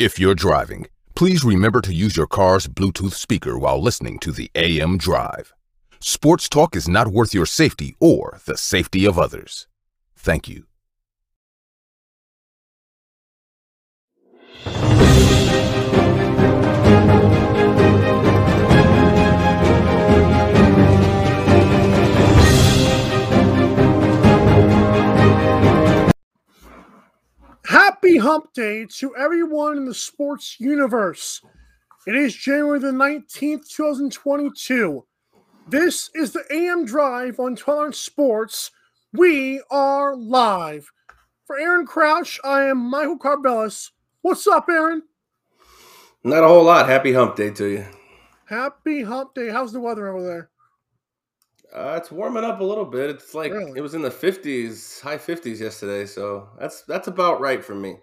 If you're driving, please remember to use your car's Bluetooth speaker while listening to the AM Drive. Sports talk is not worth your safety or the safety of others. Thank you. Happy Hump Day to everyone in the sports universe. It is January the 19th, 2022. This is the AM Drive on 12 Sports. We are live. For Aaron Crouch, I am Michael Carbelis. What's up, Aaron? Not a whole lot. Happy hump day to you. Happy Hump Day. How's the weather over there? Uh, it's warming up a little bit. It's like Really? it was in the 50s, high 50s yesterday, so that's that's about right for me.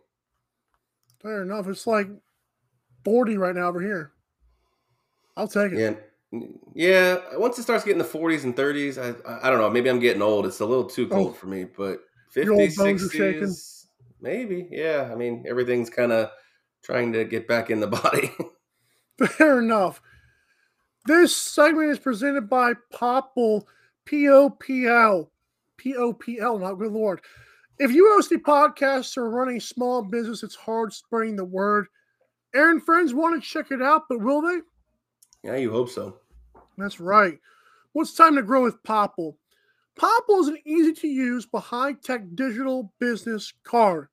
Fair enough. It's like 40 right now over here. I'll take it. Yeah. Yeah, once it starts getting the 40s and 30s, I I- don't know, maybe I'm getting old. It's a little too cold Oh. for me, but Your 50s, bones are shaking. 60s, maybe. Yeah, I mean, everything's kind of trying to get back in the body. Fair enough. This segment is presented by Popl, P O P L. P O P L, not good lord. If you host a podcast or run a small business, it's hard spreading the word. Aaron friends want to check it out, but will they? yeah, you hope so. That's right. Well, time to grow with Popl. Popl is an easy to use but high tech digital business card.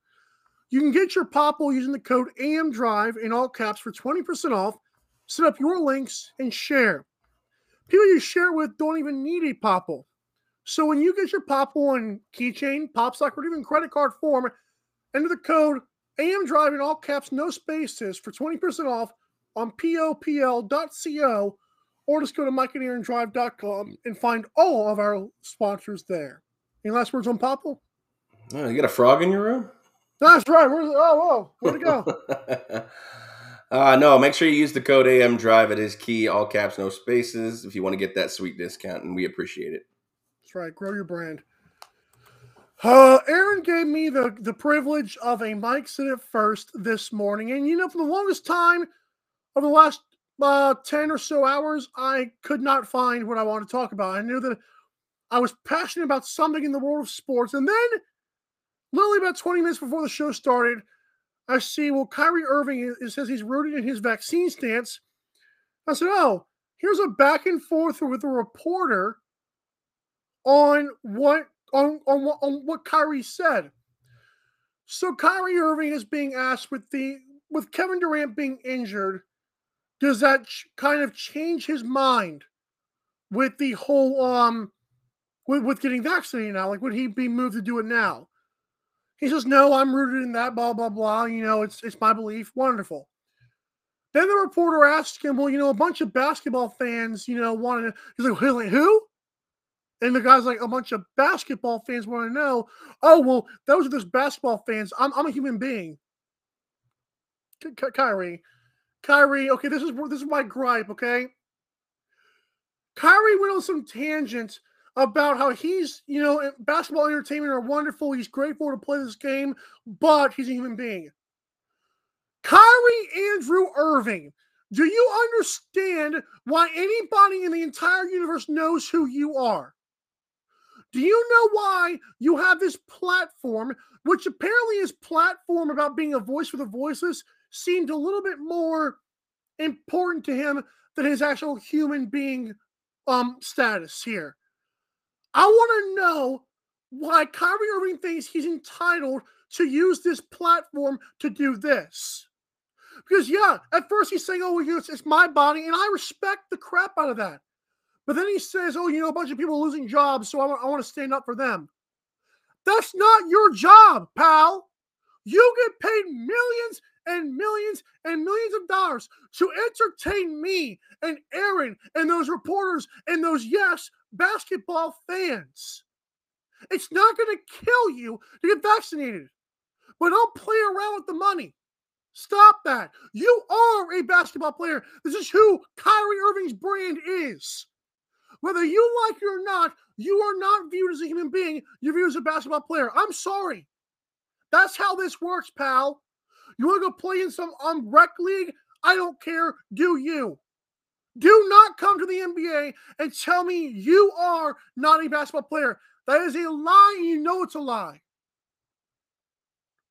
You can get your Popl using the code AMDRIVE in all caps for 20% off. Set up your links and share. People you share with don't even need a Popl. So when you get your Popl on keychain, pop sock, or even credit card form, enter the code AMDRIVE in all caps, no spaces for 20% off on popl.co or just go to mikeandaarondrive.com and find all of our sponsors there. Any last words on Popl? Oh, you got a frog in your room? That's right. Where's oh whoa, where'd it go? uh, no, make sure you use the code AM Drive. It is key, all caps, no spaces, if you want to get that sweet discount, and we appreciate it. That's right. Grow your brand. Uh, Aaron gave me the the privilege of a mic sit at first this morning, and you know, for the longest time over the last uh, ten or so hours, I could not find what I wanted to talk about. I knew that I was passionate about something in the world of sports, and then literally about twenty minutes before the show started, I see well, Kyrie Irving says he's rooted in his vaccine stance. I said, oh, here's a back and forth with a reporter on what on on what on what Kyrie said. So Kyrie Irving is being asked with the with Kevin Durant being injured, does that ch- kind of change his mind with the whole um with, with getting vaccinated now? Like would he be moved to do it now? He says, No, I'm rooted in that, blah, blah, blah. You know, it's it's my belief. Wonderful. Then the reporter asks him, Well, you know, a bunch of basketball fans, you know, wanted to he's like, "Who- who? And the guy's like, a bunch of basketball fans want to know, oh, well, those are just basketball fans. I'm, I'm a human being. Ky- Ky- Kyrie, Kyrie, okay, this is this is my gripe, okay? Kyrie went on some tangent about how he's, you know, basketball entertainment are wonderful. He's grateful to play this game, but he's a human being. Kyrie Andrew Irving, do you understand why anybody in the entire universe knows who you are? Do you know why you have this platform, which apparently is platform about being a voice for the voiceless, seemed a little bit more important to him than his actual human being um status here. I want to know why Kyrie Irving thinks he's entitled to use this platform to do this. Because yeah, at first he's saying, "Oh, it's, it's my body," and I respect the crap out of that. But then he says, "Oh, you know, a bunch of people are losing jobs, so I I want to stand up for them." That's not your job, pal. You get paid millions and millions and millions of dollars to entertain me and Aaron and those reporters and those yes basketball fans. It's not going to kill you to get vaccinated, but don't play around with the money. Stop that. You are a basketball player. This is who Kyrie Irving's brand is. Whether you like it or not, you are not viewed as a human being. You're viewed as a basketball player. I'm sorry. That's how this works, pal. You want to go play in some um, rec league? I don't care. Do you? Do not come to the NBA and tell me you are not a basketball player. That is a lie. You know it's a lie.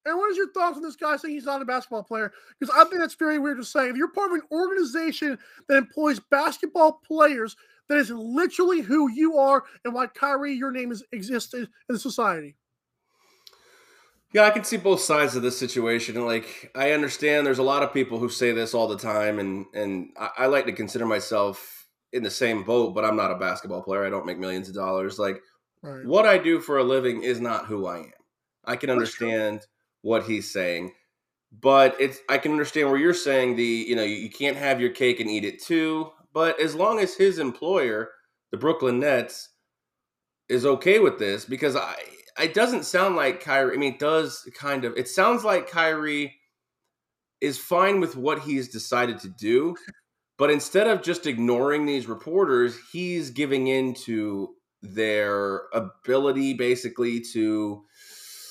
And what is your thoughts on this guy saying he's not a basketball player? Because I think that's very weird to say. If you're part of an organization that employs basketball players, that is literally who you are and why Kyrie, your name is existed in society. Yeah, I can see both sides of this situation. Like, I understand there's a lot of people who say this all the time, and and I, I like to consider myself in the same boat, but I'm not a basketball player. I don't make millions of dollars. Like, right. what I do for a living is not who I am. I can understand what he's saying, but it's I can understand where you're saying the you know you, you can't have your cake and eat it too. But as long as his employer, the Brooklyn Nets, is okay with this, because I it doesn't sound like Kyrie. I mean, it does kind of. It sounds like Kyrie is fine with what he's decided to do, but instead of just ignoring these reporters, he's giving in to their ability, basically, to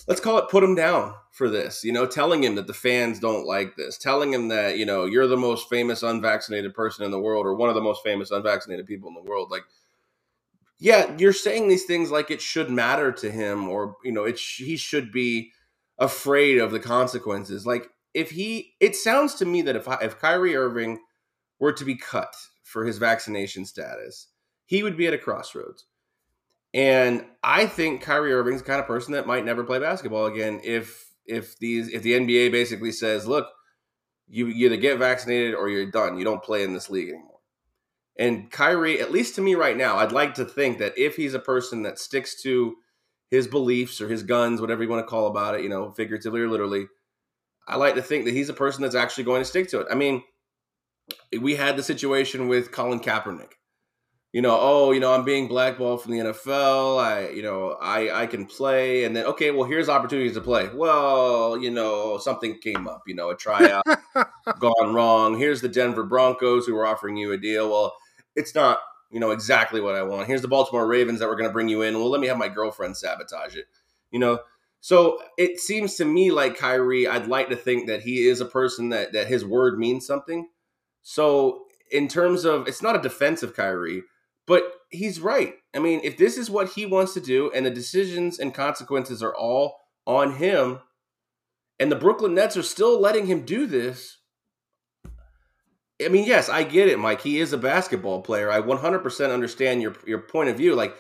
let's call it put him down for this. You know, telling him that the fans don't like this, telling him that you know you're the most famous unvaccinated person in the world, or one of the most famous unvaccinated people in the world, like yeah, you're saying these things like it should matter to him, or you know, it sh- he should be afraid of the consequences. Like if he, it sounds to me that if if Kyrie Irving were to be cut for his vaccination status, he would be at a crossroads. And I think Kyrie Irving's the kind of person that might never play basketball again if if these if the NBA basically says, look, you either get vaccinated or you're done. You don't play in this league anymore. And Kyrie, at least to me right now, I'd like to think that if he's a person that sticks to his beliefs or his guns, whatever you want to call about it, you know, figuratively or literally, I like to think that he's a person that's actually going to stick to it. I mean, we had the situation with Colin Kaepernick. You know, oh, you know, I'm being blackballed from the NFL. I, you know, I I can play, and then okay, well, here's opportunities to play. Well, you know, something came up. You know, a tryout gone wrong. Here's the Denver Broncos who are offering you a deal. Well, it's not you know exactly what I want. Here's the Baltimore Ravens that we're going to bring you in. Well, let me have my girlfriend sabotage it. You know, so it seems to me like Kyrie. I'd like to think that he is a person that that his word means something. So in terms of, it's not a defense of Kyrie, but he's right. I mean, if this is what he wants to do, and the decisions and consequences are all on him, and the Brooklyn Nets are still letting him do this, I mean, yes, I get it, Mike. He is a basketball player. I 100% understand your your point of view. Like,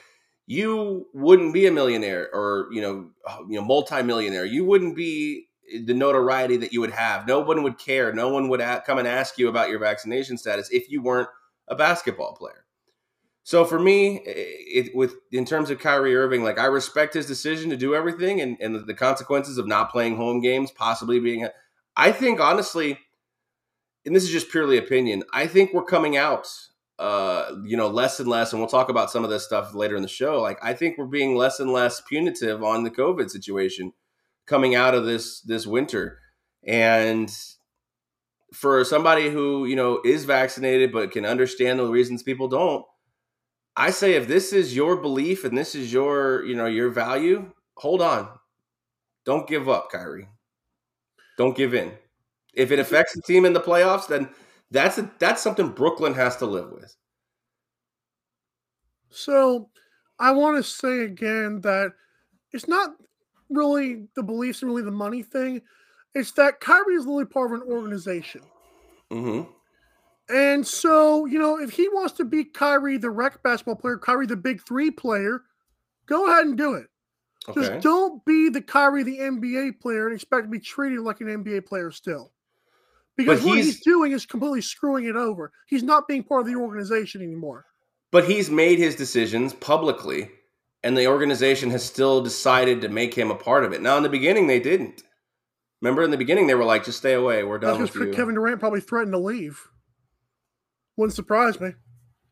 you wouldn't be a millionaire or you know, uh, you know, multimillionaire. You wouldn't be the notoriety that you would have. No one would care. No one would come and ask you about your vaccination status if you weren't a basketball player. So for me, it, with in terms of Kyrie Irving, like I respect his decision to do everything and, and the consequences of not playing home games, possibly being. A, I think honestly and this is just purely opinion, I think we're coming out, uh, you know, less and less, and we'll talk about some of this stuff later in the show. Like, I think we're being less and less punitive on the COVID situation coming out of this this winter, and for somebody who you know is vaccinated but can understand the reasons people don't, I say if this is your belief and this is your you know your value, hold on, don't give up, Kyrie. Don't give in. If it affects the team in the playoffs, then that's a, that's something Brooklyn has to live with. So, I want to say again that it's not really the beliefs and really the money thing. It's that Kyrie is literally part of an organization. Mm-hmm. And so, you know, if he wants to be Kyrie, the rec basketball player, Kyrie, the big three player, go ahead and do it. Okay. Just don't be the Kyrie, the NBA player, and expect to be treated like an NBA player still. Because but what he's, he's doing is completely screwing it over. He's not being part of the organization anymore. But he's made his decisions publicly, and the organization has still decided to make him a part of it. Now, in the beginning, they didn't. Remember, in the beginning, they were like, "Just stay away. We're done That's with you." Kevin Durant probably threatened to leave. Wouldn't surprise me.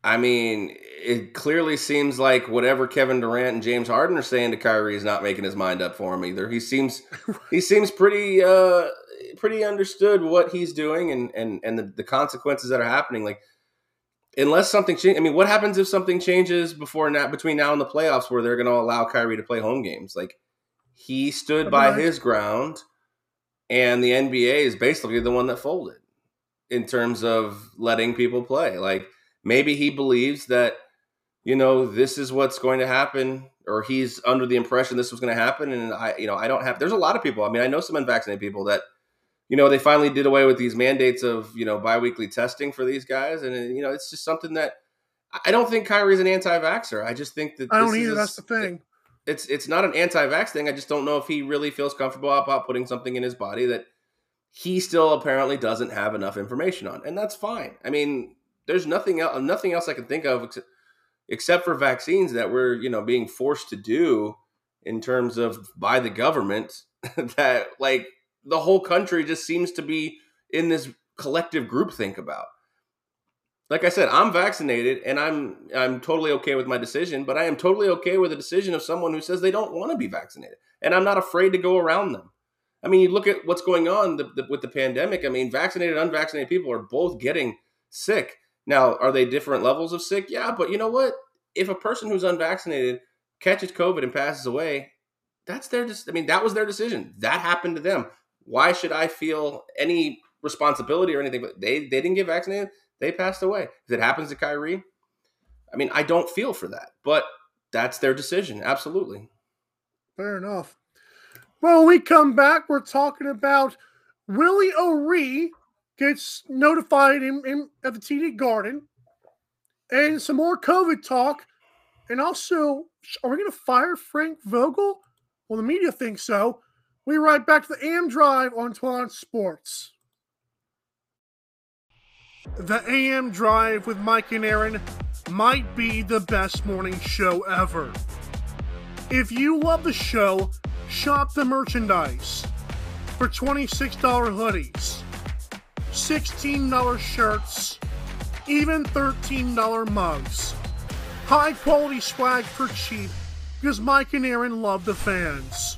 I mean, it clearly seems like whatever Kevin Durant and James Harden are saying to Kyrie is not making his mind up for him either. He seems he seems pretty uh pretty understood what he's doing and and and the, the consequences that are happening. Like unless something changes, I mean, what happens if something changes before now between now and the playoffs where they're going to allow Kyrie to play home games? Like he stood by his ground, and the NBA is basically the one that folded in terms of letting people play. Like maybe he believes that you know this is what's going to happen or he's under the impression this was going to happen and I you know I don't have there's a lot of people. I mean, I know some unvaccinated people that you know, they finally did away with these mandates of, you know, biweekly testing for these guys. And, uh, you know, it's just something that I don't think Kyrie's an anti vaxxer. I just think that I don't either. That's the thing. It's it's not an anti vax thing. I just don't know if he really feels comfortable about putting something in his body that he still apparently doesn't have enough information on. And that's fine. I mean, there's nothing else nothing else I can think of except, except for vaccines that we're, you know, being forced to do in terms of by the government that like the whole country just seems to be in this collective group think about. Like I said, I'm vaccinated and I'm I'm totally okay with my decision, but I am totally okay with the decision of someone who says they don't want to be vaccinated. And I'm not afraid to go around them. I mean, you look at what's going on the, the, with the pandemic. I mean, vaccinated unvaccinated people are both getting sick. Now, are they different levels of sick? Yeah, but you know what? If a person who's unvaccinated catches COVID and passes away, that's their. I mean, that was their decision. That happened to them. Why should I feel any responsibility or anything? But they they didn't get vaccinated. They passed away. If it happens to Kyrie, I mean, I don't feel for that, but that's their decision. Absolutely. Fair enough. Well, we come back, we're talking about Willie O'Ree gets notified in, in, at the TD Garden, and some more COVID talk. And also, are we going to fire Frank Vogel? Well, the media thinks so. We ride back to the AM Drive on Twilight Sports. The AM Drive with Mike and Aaron might be the best morning show ever. If you love the show, shop the merchandise for $26 hoodies, $16 shirts, even $13 mugs. High quality swag for cheap because Mike and Aaron love the fans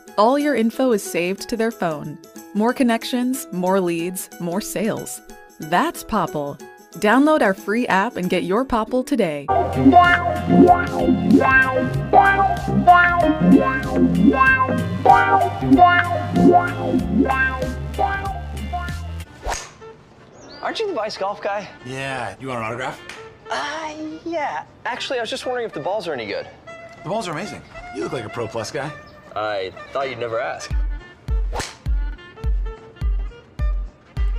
all your info is saved to their phone. More connections, more leads, more sales. That's Popl. Download our free app and get your Popl today. Aren't you the Vice Golf guy? Yeah. You want an autograph? Uh, yeah. Actually, I was just wondering if the balls are any good. The balls are amazing. You look like a Pro Plus guy. I thought you'd never ask.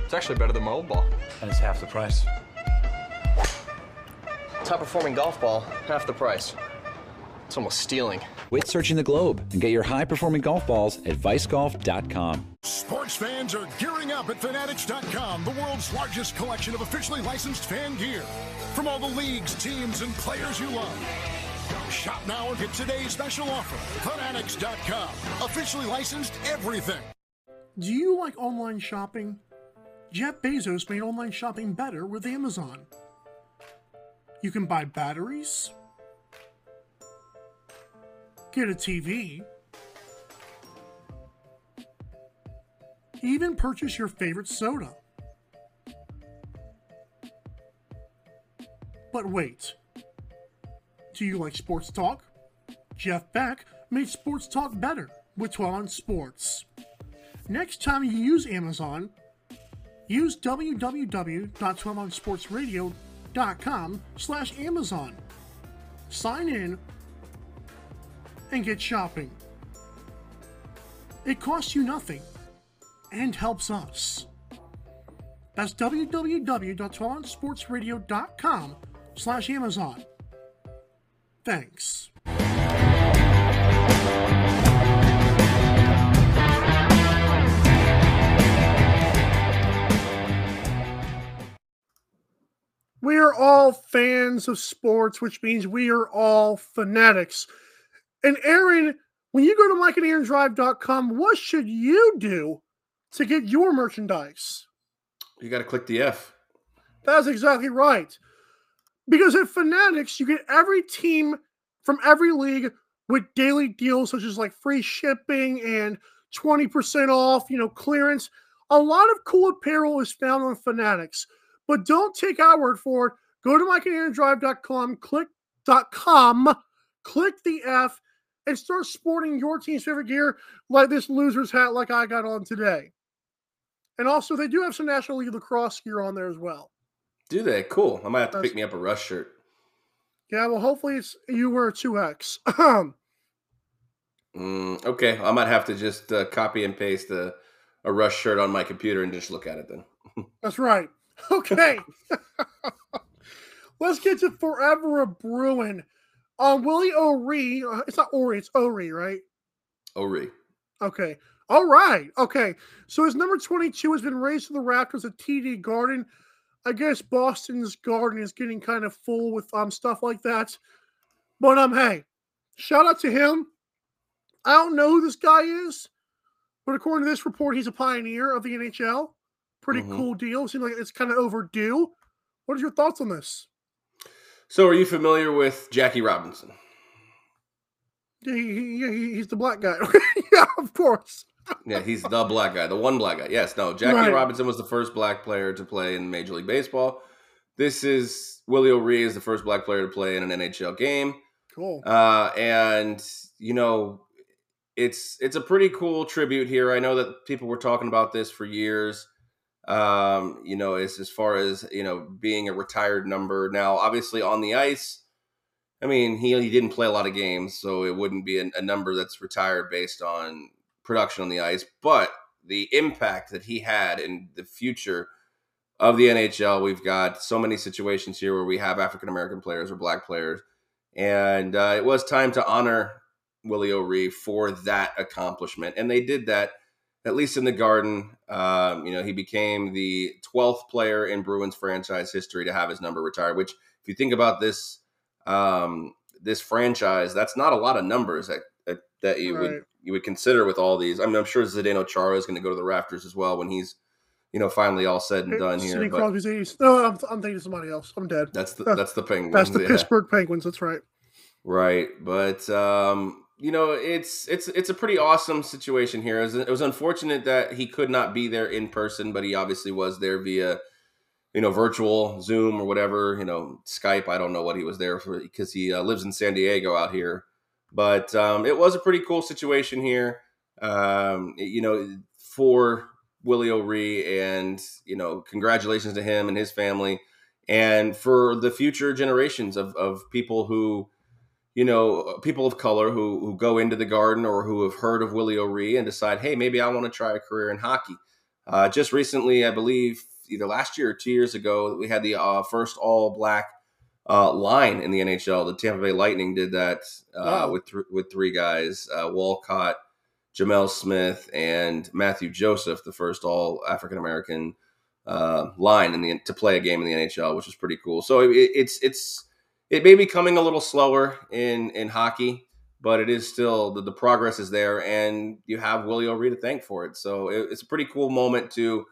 It's actually better than my old ball. And it's half the price. Top performing golf ball, half the price. It's almost stealing. Quit searching the globe and get your high performing golf balls at vicegolf.com. Sports fans are gearing up at Fanatics.com, the world's largest collection of officially licensed fan gear. From all the leagues, teams, and players you love. Shop now and get today's special offer. Fanatics.com. Officially licensed everything. Do you like online shopping? Jeff Bezos made online shopping better with Amazon. You can buy batteries, get a TV, even purchase your favorite soda. But wait. Do you like sports talk? Jeff Beck made sports talk better with 12 on Sports. Next time you use Amazon, use www.12onsportsradio.com slash Amazon. Sign in and get shopping. It costs you nothing and helps us. That's www.12onsportsradio.com slash Amazon. Thanks. We are all fans of sports, which means we are all fanatics. And Aaron, when you go to mikeandaarondrive.com, what should you do to get your merchandise. You got to click the F. That's exactly right. Because at Fanatics, you get every team from every league with daily deals such as like free shipping and 20% off, you know, clearance. A lot of cool apparel is found on Fanatics. But don't take our word for it. Go to mikeandaarondrive.com, click .com, click the F, and start sporting your team's favorite gear like this loser's hat like I got on today. And also, they do have some National League lacrosse gear on there as well. Do they? Cool. I might have to pick me up a Rush shirt. Yeah, well, hopefully it's you wear 2X. Mm, okay, I might have to just uh, copy and paste a, a Rush shirt on my computer and just look at it then. That's right. Okay. Let's get to Forever a Bruin. Um, Willie O'Ree. Uh, it's not Ori, it's O'Ree, right? Ori. Okay. All right. Okay. So his number 22 has been raised to the Raptors at TD Garden. I guess Boston's garden is getting kind of full with um stuff like that. But um, hey, shout out to him. I don't know who this guy is, but according to this report, he's a pioneer of the NHL. Pretty Mhm. cool deal. Seems like it's kind of overdue. What are your thoughts on this? So, are you familiar with Jackie Robinson? Yeah, he, he, he- he's the black guy. yeah, of course. Yeah, he's the black guy, the one black guy. Yes, no. Jackie Right. Robinson was the first black player to play in Major League Baseball. This is Willie O'Ree is the first black player to play in an NHL game. Cool. Uh, and you know, it's it's a pretty cool tribute here. I know that people were talking about this for years. Um, you know, as as far as you know, being a retired number. Now, obviously, on the ice, I mean, he he didn't play a lot of games, so it wouldn't be a, a number that's retired based on production on the ice. But the impact that he had in the future of the NHL, we've got so many situations here where we have African American players or black players and uh, it was time to honor Willie O'Ree for that accomplishment, and they did that at least in the Garden. Um, you know, he became the 12th player in Bruins franchise history to have his number retired. Which, if you think about this, um, this franchise, that's not a lot of numbers that that, you would Right. You would consider with all these. I mean, I'm sure Zdeno Chara is going to go to the rafters as well when he's you know finally all said and done here. Sidney But Crosby's 80s. No, I'm, I'm thinking somebody else. I'm dead. that's the That's- that's the Penguins. That's the yeah. Pittsburgh Penguins. That's right. Right, but um, you know, it's it's it's a pretty awesome situation here. It was, it was unfortunate that he could not be there in person, but he obviously was there via, you know, virtual Zoom or whatever, you know, Skype. I don't know what he was there for because he uh, lives in San Diego out here. But um, it was a pretty cool situation here. Um, you know, for Willie O'Ree, and you know, congratulations to him and his family, and for the future generations of of people who you know, people of color who who go into the garden or who have heard of Willie O'Ree and decide, hey, maybe I want to try a career in hockey. Uh, just recently, I believe, either last year or two years ago, we had the uh, first all black uh, line in the NHL. The Tampa Bay Lightning did that uh, Wow. with th- with three guys: uh, Walcott, Gemel Smith, and Matthew Joseph, the first all African American uh, line in the to play a game in the NHL, which is pretty cool. So it, it's it's it may be coming a little slower in in hockey, but it is still the, the progress is there, and you have Willie O'Ree to thank for it. So it, it's a pretty cool moment to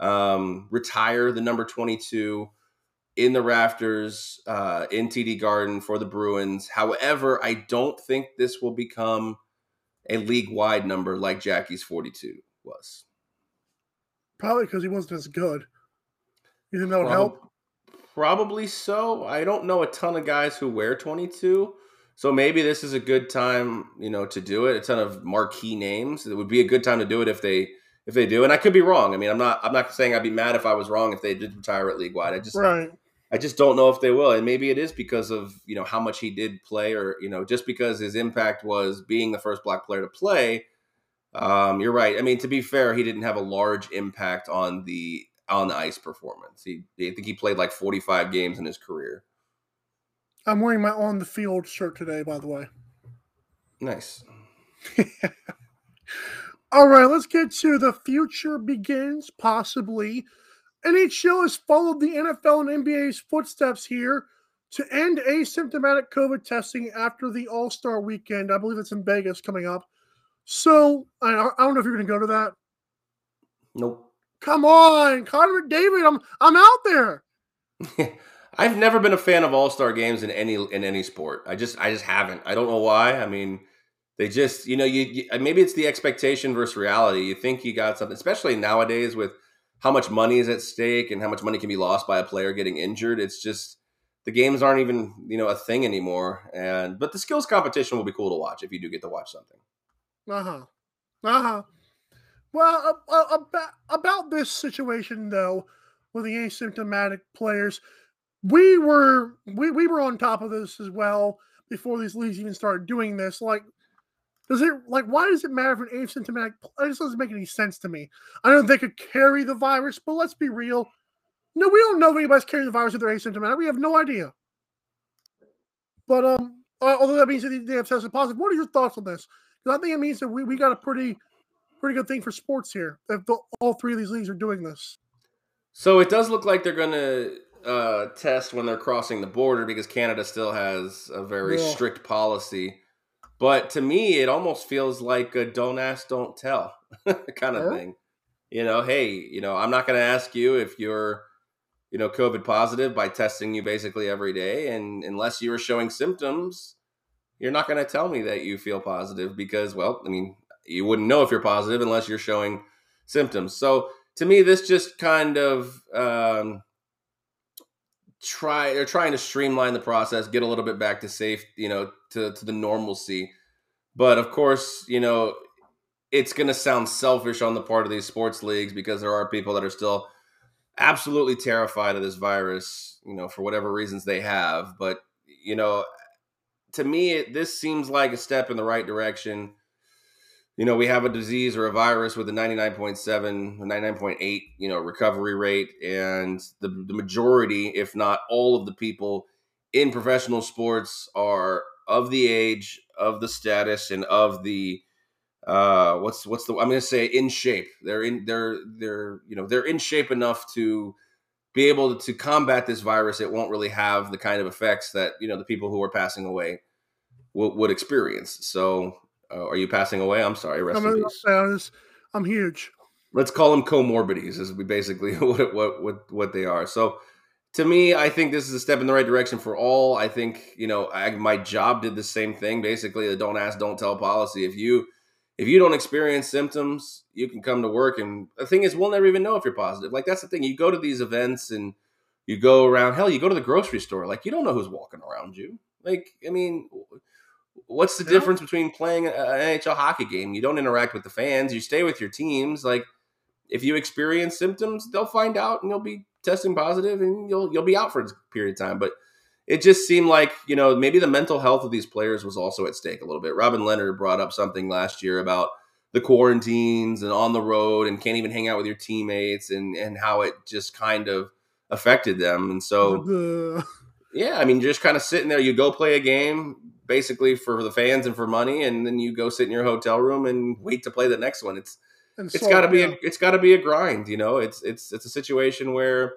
um, retire the number twenty two in the rafters uh, in TD Garden for the Bruins. However, I don't think this will become a league wide number like Jackie's forty two was. Probably because he wasn't as good. You think that would Prob- help? Probably so. I don't know a ton of guys who wear 22. So maybe this is a good time, you know, to do it. A ton of marquee names. It would be a good time to do it if they if they do. And I could be wrong. I mean, I'm not I'm not saying I'd be mad if I was wrong if they did retire at league wide. I just Right. I just don't know if they will. And maybe it is because of, you know, how much he did play or, you know, just because his impact was being the first black player to play. Um, you're right. I mean, to be fair, he didn't have a large impact on the on the ice performance. He I think he played like 45 games in his career. I'm wearing my on the field shirt today, by the way. Nice. All right, let's get to the future begins possibly. NHL has followed the NFL and NBA's footsteps here to end asymptomatic COVID testing after the All Star weekend. I believe it's in Vegas coming up. So I, I don't know if you're going to go to that. Nope. Come on, Connor McDavid, I'm I'm out there. I've never been a fan of All Star games in any in any sport. I just I just haven't. I don't know why. I mean, they just you know you, you maybe it's the expectation versus reality. You think you got something, especially nowadays with how much money is at stake and how much money can be lost by a player getting injured. It's just the games aren't even you know a thing anymore. And but the skills competition will be cool to watch if you do get to watch something. Uh huh. Uh huh. Well, about about this situation though, with the asymptomatic players, we were we, we were on top of this as well before these leagues even started doing this. Like, does it like why does it matter if an asymptomatic? It just doesn't make any sense to me. I know they could carry the virus, but let's be real. No, we don't know if anybody's carrying the virus if they're asymptomatic. We have no idea. But um, although that means that they have tested positive, what are your thoughts on this? Because I think it means that we, we got a pretty pretty good thing for sports here. If the, all three of these leagues are doing this. So it does look like they're going to uh, test when they're crossing the border because Canada still has a very yeah. strict policy. But to me, it almost feels like a don't ask, don't tell kind of yeah. thing. You know, hey, you know, I'm not going to ask you if you're, you know, COVID positive by testing you basically every day. And unless you are showing symptoms, you're not going to tell me that you feel positive because, well, I mean, you wouldn't know if you're positive unless you're showing symptoms. So to me, this just kind of um, try they're trying to streamline the process, get a little bit back to safe, you know, to to the normalcy. But of course, you know, it's going to sound selfish on the part of these sports leagues because there are people that are still absolutely terrified of this virus, you know, for whatever reasons they have. But you know, to me, it, this seems like a step in the right direction you know, we have a disease or a virus with a 99.7, 99.8, you know, recovery rate. And the, the majority, if not all of the people in professional sports are of the age, of the status, and of the, uh, what's, what's the, I'm going to say in shape. They're in, they're, they're, you know, they're in shape enough to be able to combat this virus. It won't really have the kind of effects that, you know, the people who are passing away would, would experience. So, uh, are you passing away? I'm sorry. Rest I'm, in peace. I'm huge. Let's call them comorbidities. Is basically what what what what they are. So to me, I think this is a step in the right direction for all. I think you know I, my job did the same thing. Basically, the don't ask, don't tell policy. If you if you don't experience symptoms, you can come to work. And the thing is, we'll never even know if you're positive. Like that's the thing. You go to these events and you go around. Hell, you go to the grocery store. Like you don't know who's walking around you. Like I mean, what's the difference between playing an NHL hockey game? You don't interact with the fans. You stay with your teams. Like if you experience symptoms, they'll find out and you'll be testing positive and you'll you'll be out for a period of time. But it just seemed like you know maybe the mental health of these players was also at stake a little bit. Robin Leonard brought up something last year about the quarantines and on the road and can't even hang out with your teammates and and how it just kind of affected them. And so yeah, I mean, just kind of sitting there. You go play a game, basically for the fans and for money, and then you go sit in your hotel room and wait to play the next one. It's and it's got to be a, it's got to be a grind, you know. It's it's it's a situation where,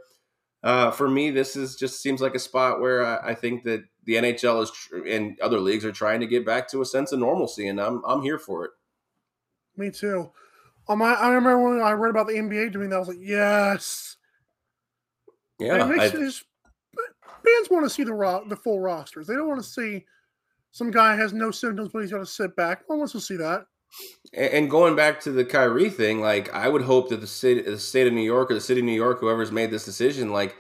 uh, for me, this is just seems like a spot where I, I think that the NHL is tr- and other leagues are trying to get back to a sense of normalcy, and I'm I'm here for it. Me too. Um, I, I remember when I read about the NBA doing that, I was like, yes. Yeah, makes, I, fans want to see the ro- the full rosters. They don't want to see some guy has no symptoms, but he's got to sit back. No one wants to see that. And going back to the Kyrie thing, like I would hope that the city, the state of New York, or the city of New York, whoever's made this decision, like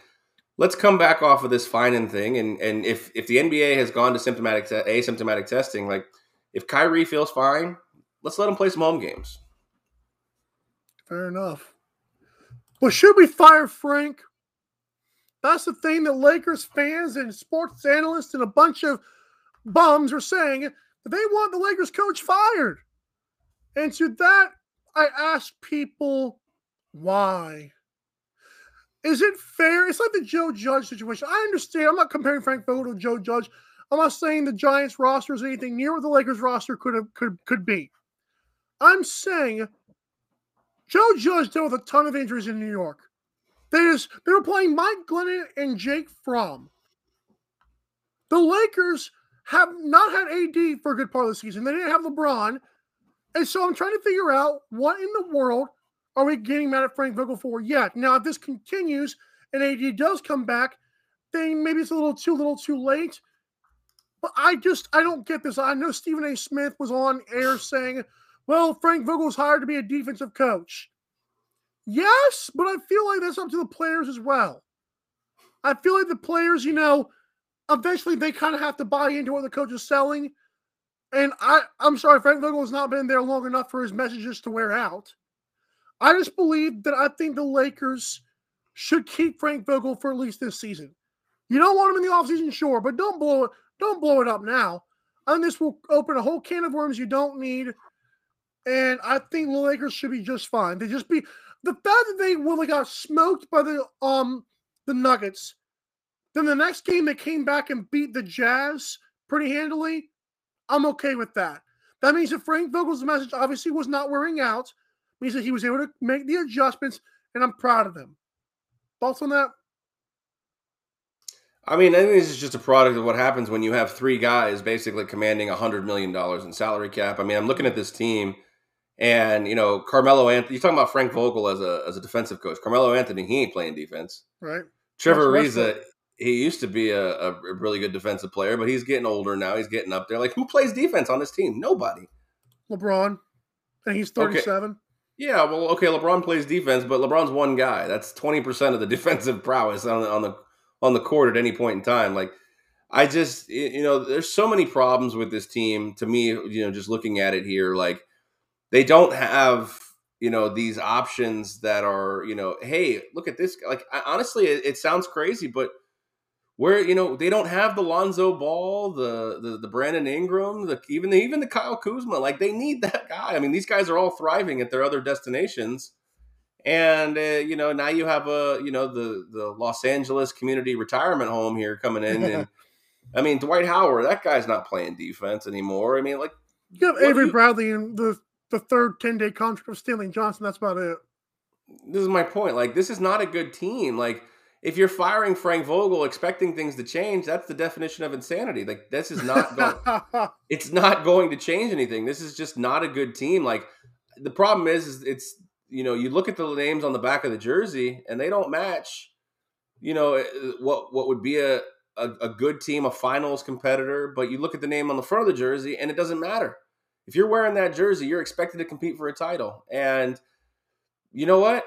let's come back off of this fining thing. And and if if the NBA has gone to symptomatic te- asymptomatic testing, like if Kyrie feels fine, let's let him play some home games. Fair enough. Well, should we fire Frank? That's the thing that Lakers fans and sports analysts and a bunch of bums are saying that they want the Lakers coach fired. And to that, I ask people why. Is it fair? It's like the Joe Judge situation. I understand. I'm not comparing Frank Vogel to Joe Judge. I'm not saying the Giants roster is anything near what the Lakers roster could have could could be. I'm saying Joe Judge dealt with a ton of injuries in New York. They just they were playing Mike Glennon and Jake Fromm. The Lakers have not had AD for a good part of the season. They didn't have LeBron. And so I'm trying to figure out what in the world are we getting mad at Frank Vogel for yet. Now, if this continues and AD does come back, then maybe it's a little too little too late. But I just I don't get this. I know Stephen A. Smith was on air saying, "Well, Frank Vogel's hired to be a defensive coach." Yes, but I feel like that's up to the players as well. I feel like the players, you know, eventually they kind of have to buy into what the coach is selling. And I, I'm sorry, Frank Vogel has not been there long enough for his messages to wear out. I just believe that I think the Lakers should keep Frank Vogel for at least this season. You don't want him in the offseason, sure, but don't blow it, don't blow it up now. And this will open a whole can of worms you don't need. And I think the Lakers should be just fine. They just be the fact that they really got smoked by the um the Nuggets. Then the next game they came back and beat the Jazz pretty handily. I'm okay with that. That means that Frank Vogel's message obviously was not wearing out. It means that he was able to make the adjustments, and I'm proud of him. Thoughts on that? I mean, I think this is just a product of what happens when you have three guys basically commanding $100 million in salary cap. I mean, I'm looking at this team, and, you know, Carmelo Anthony, you're talking about Frank Vogel as a, as a defensive coach. Carmelo Anthony, he ain't playing defense. Right. Trevor Ariza, he used to be a, a, really good defensive player, but he's getting older now. He's getting up there. Like, who plays defense on this team? Nobody. LeBron, and he's 37. Okay. Yeah, well, okay, LeBron plays defense, but LeBron's one guy. That's 20% of the defensive prowess on the, on the on the court at any point in time. Like, I just, you know, there's so many problems with this team. To me, you know, just looking at it here, like they don't have you know these options that are you know hey look at this like honestly it, it, sounds crazy but where you know they don't have the Lonzo Ball the the, the Brandon Ingram the even the, even the Kyle Kuzma like they need that guy I mean these guys are all thriving at their other destinations and uh, you know now you have a you know the the Los Angeles community retirement home here coming in and I mean Dwight Howard that guy's not playing defense anymore I mean like you have Avery you, Bradley in the the third 10 day contract of Stanley Johnson. That's about it. This is my point. Like, this is not a good team. Like, if you're firing Frank Vogel expecting things to change, that's the definition of insanity. Like, this is not going, it's not going to change anything. This is just not a good team. Like, the problem is, is it's, you know, you look at the names on the back of the jersey and they don't match, you know, eh, what, what would be a, a, a good team, a finals competitor, but you look at the name on the front of the jersey and it doesn't matter if you're wearing that jersey, you're expected to compete for a title. And you know what?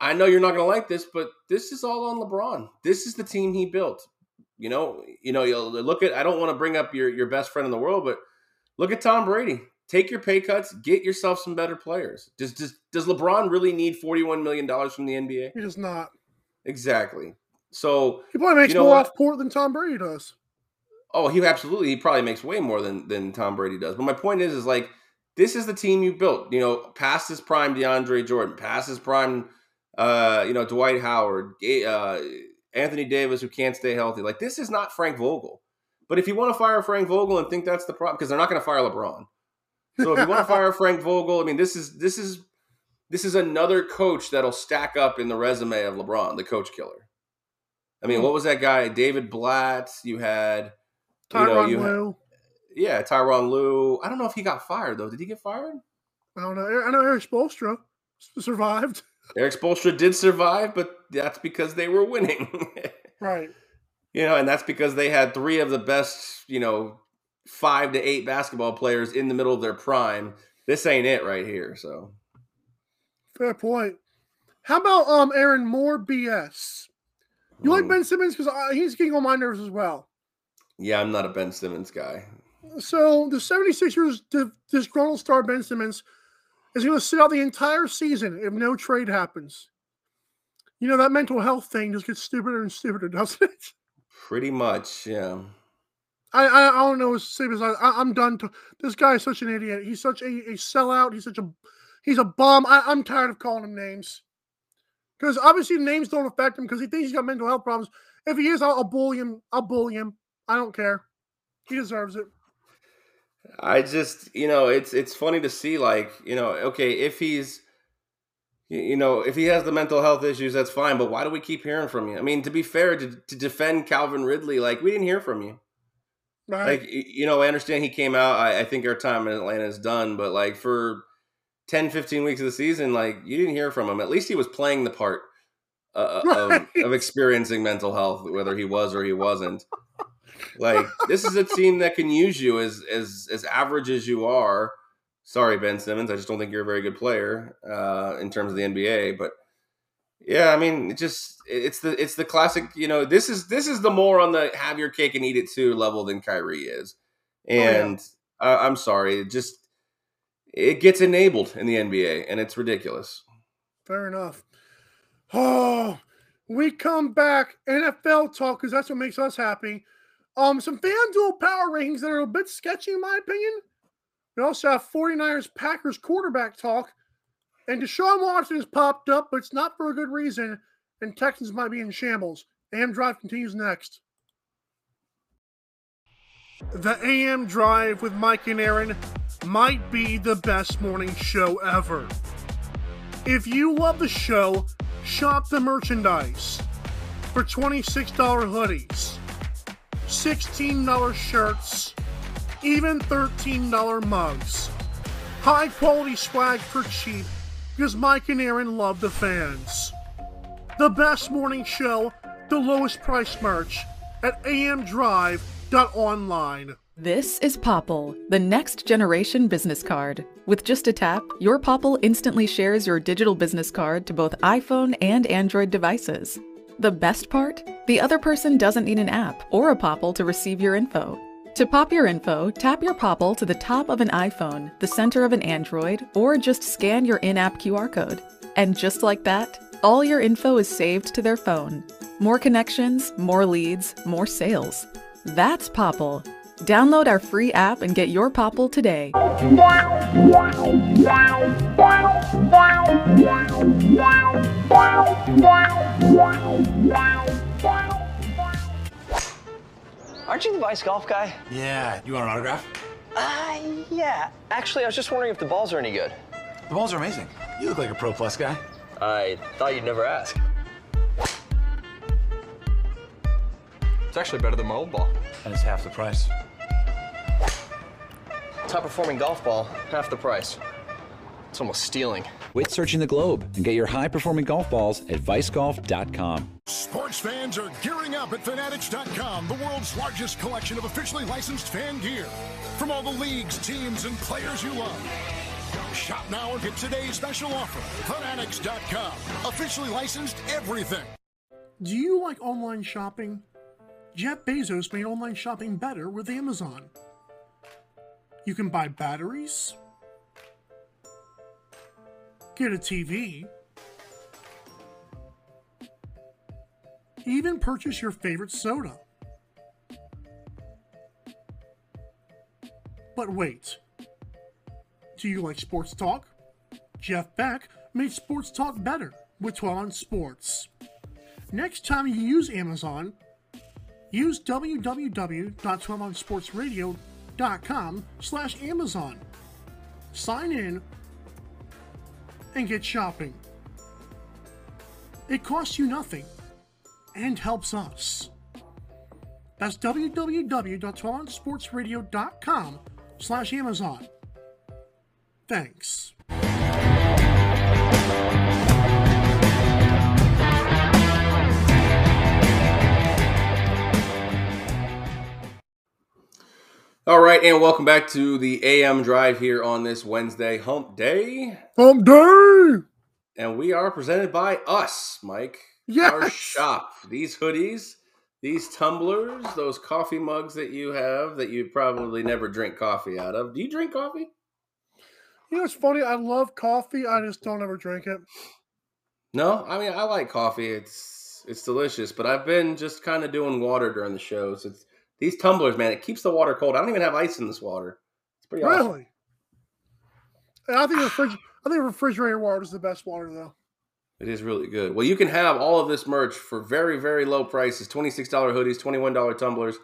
I know you're not going to like this, but this is all on LeBron. This is the team he built. You know, you know, you'll look at I don't want to bring up your your best friend in the world, but look at Tom Brady. Take your pay cuts, get yourself some better players. Does does does LeBron really need 41 million dollars from the NBA? He does not. Exactly. So he probably makes you know more what? off port than Tom Brady does. Oh, he absolutely he probably makes way more than than Tom Brady does. But my point is, is like this is the team you built. You know, past his prime, DeAndre Jordan, past his prime, uh, you know, Dwight Howard, uh, Anthony Davis, who can't stay healthy. Like this is not Frank Vogel. But if you want to fire Frank Vogel and think that's the problem, because they're not going to fire LeBron. So if you want to fire Frank Vogel, I mean, this is this is this is another coach that'll stack up in the resume of LeBron, the coach killer. I mean, what was that guy? David Blatt. You had Tyronn you know, you Lue. yeah, Tyronn Lue. I don't know if he got fired though. Did he get fired? I don't know. I know Erik Spoelstra survived. Erik Spoelstra did survive, but that's because they were winning. right. You know, and that's because they had three of the best, you know, five to eight basketball players in the middle of their prime. This ain't it right here. So, fair point. How about um Aaron more BS? You mm. like Ben Simmons because uh, he's getting on my nerves as well. Yeah, I'm not a Ben Simmons guy. So the 76ers disgruntled star Ben Simmons is going to sit out the entire season if no trade happens. You know that mental health thing just gets stupider and stupider, doesn't it? Pretty much, yeah. I I, I don't know to say because I, am done. To, this guy is such an idiot. He's such a, a sellout. He's such a he's a bum. I, I'm tired of calling him names because obviously the names don't affect him because he thinks he's got mental health problems. If he is, I'll, I'll bully him. I'll bully him. I don't care. He deserves it. I just, you know, it's it's funny to see like, you know, okay, if he's you know, if he has the mental health issues, that's fine. But why do we keep hearing from you? I mean, to be fair, to, to defend Calvin Ridley, like we didn't hear from you. Right. Like you know, I understand he came out. I, I think our time in Atlanta is done, but like for 10, 15 weeks of the season, like you didn't hear from him. At least he was playing the part uh, Right. of, of experiencing mental health, whether he was or he wasn't. Like this is a team that can use you as as as average as you are. Sorry, Ben Simmons. I just don't think you're a very good player uh, in terms of the NBA. But yeah, I mean, it just it's the it's the classic. You know, this is this is the more on the have your cake and eat it too level than Kyrie is. yeah. And I, I'm sorry, it just it gets enabled in the NBA, and it's ridiculous. Fair enough. Oh, we come back NFL talk because that's what makes us happy. Um, some FanDuel power rankings that are a bit sketchy in my opinion. We also have 49ers Packers quarterback talk. And Deshaun Watson has popped up, but it's not for a good reason. And Texans might be in shambles. AM Drive continues next. The AM Drive with Mike and Aaron might be the best morning show ever. If you love the show, shop the merchandise for $26 hoodies, $16 shirts, even $13 mugs. High quality swag for cheap because Mike and Aaron love the fans. The best morning show, the lowest price merch at amdrive.online. This is Popl, the next generation business card. With just a tap, your Popl instantly shares your digital business card to both iPhone and Android devices. The best part? The other person doesn't need an app or a Popl to receive your info. To pop your info, tap your Popl to the top of an iPhone, the center of an Android, or just scan your in app QR code. And just like that, all your info is saved to their phone. More connections, more leads, more sales. That's Popl. Download our free app and get your Popl today. Aren't you the Vice Golf guy? Yeah, you want an autograph? Uh, yeah. Actually, I was just wondering if the balls are any good. The balls are amazing. You look like a Pro Plus guy. I thought you'd never ask. It's actually better than my old ball. And it's half the price. Top performing golf ball, half the price. It's almost stealing. Quit searching the globe and get your high performing golf balls at vicegolf.com. Sports fans are gearing up at Fanatics.com, the world's largest collection of officially licensed fan gear. From all the leagues, teams, and players you love. Shop now and get today's special offer. Fanatics.com, officially licensed everything. Do you like online shopping? Jeff Bezos made online shopping better with Amazon. You can buy batteries, get a TV, even purchase your favorite soda. But wait, do you like sports talk? Jeff Beck made sports talk better with 12 on Sports. Next time you use Amazon, use www.12onsportsradio.com slash Amazon. Sign in and get shopping. It costs you nothing and helps us. That's www.12onsportsradio.com slash Amazon. Thanks. All right, and welcome back to the AM Drive here on this Wednesday Hump Day, Hump day! and we are presented by us, Mike. Our shop. These hoodies, these tumblers, those coffee mugs that you have that you probably never drink coffee out of. Do you drink coffee? You know it's funny? I love coffee. I just don't ever drink it. No, I mean I like coffee. It's it's delicious, but I've been just kind of doing water during the shows. It's these tumblers, man. It keeps the water cold. I don't even have ice in this water. It's pretty awesome. Really? And I think refriger- I think refrigerator water is the best water though. It is really good. Well, you can have all of this merch for very, very low prices $26 hoodies, $21 tumblers,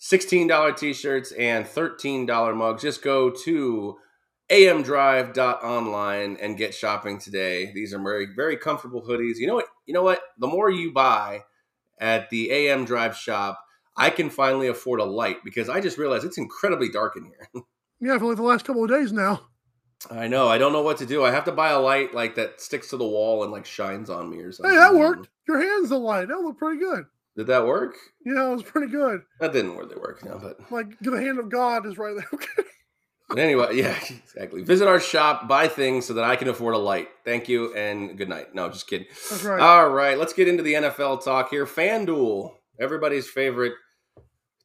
$16 t shirts, and $13 mugs. Just go to amdrive.online and get shopping today. These are very, very comfortable hoodies. You know what? You know what? The more you buy at the AM Drive shop, I can finally afford a light because I just realized it's incredibly dark in here. Yeah, for like the last couple of days now. I know. I don't know what to do. I have to buy a light like that sticks to the wall and like shines on me or something. Hey, that worked. Your hands the light. That looked pretty good. Did that work? Yeah, it was pretty good. That didn't really work, no, but Like the hand of God is right there. Okay. But anyway, yeah, exactly. Visit our shop, buy things so that I can afford a light. Thank you and good night. No, just kidding. That's right. All right, let's get into the NFL talk here. FanDuel, everybody's favorite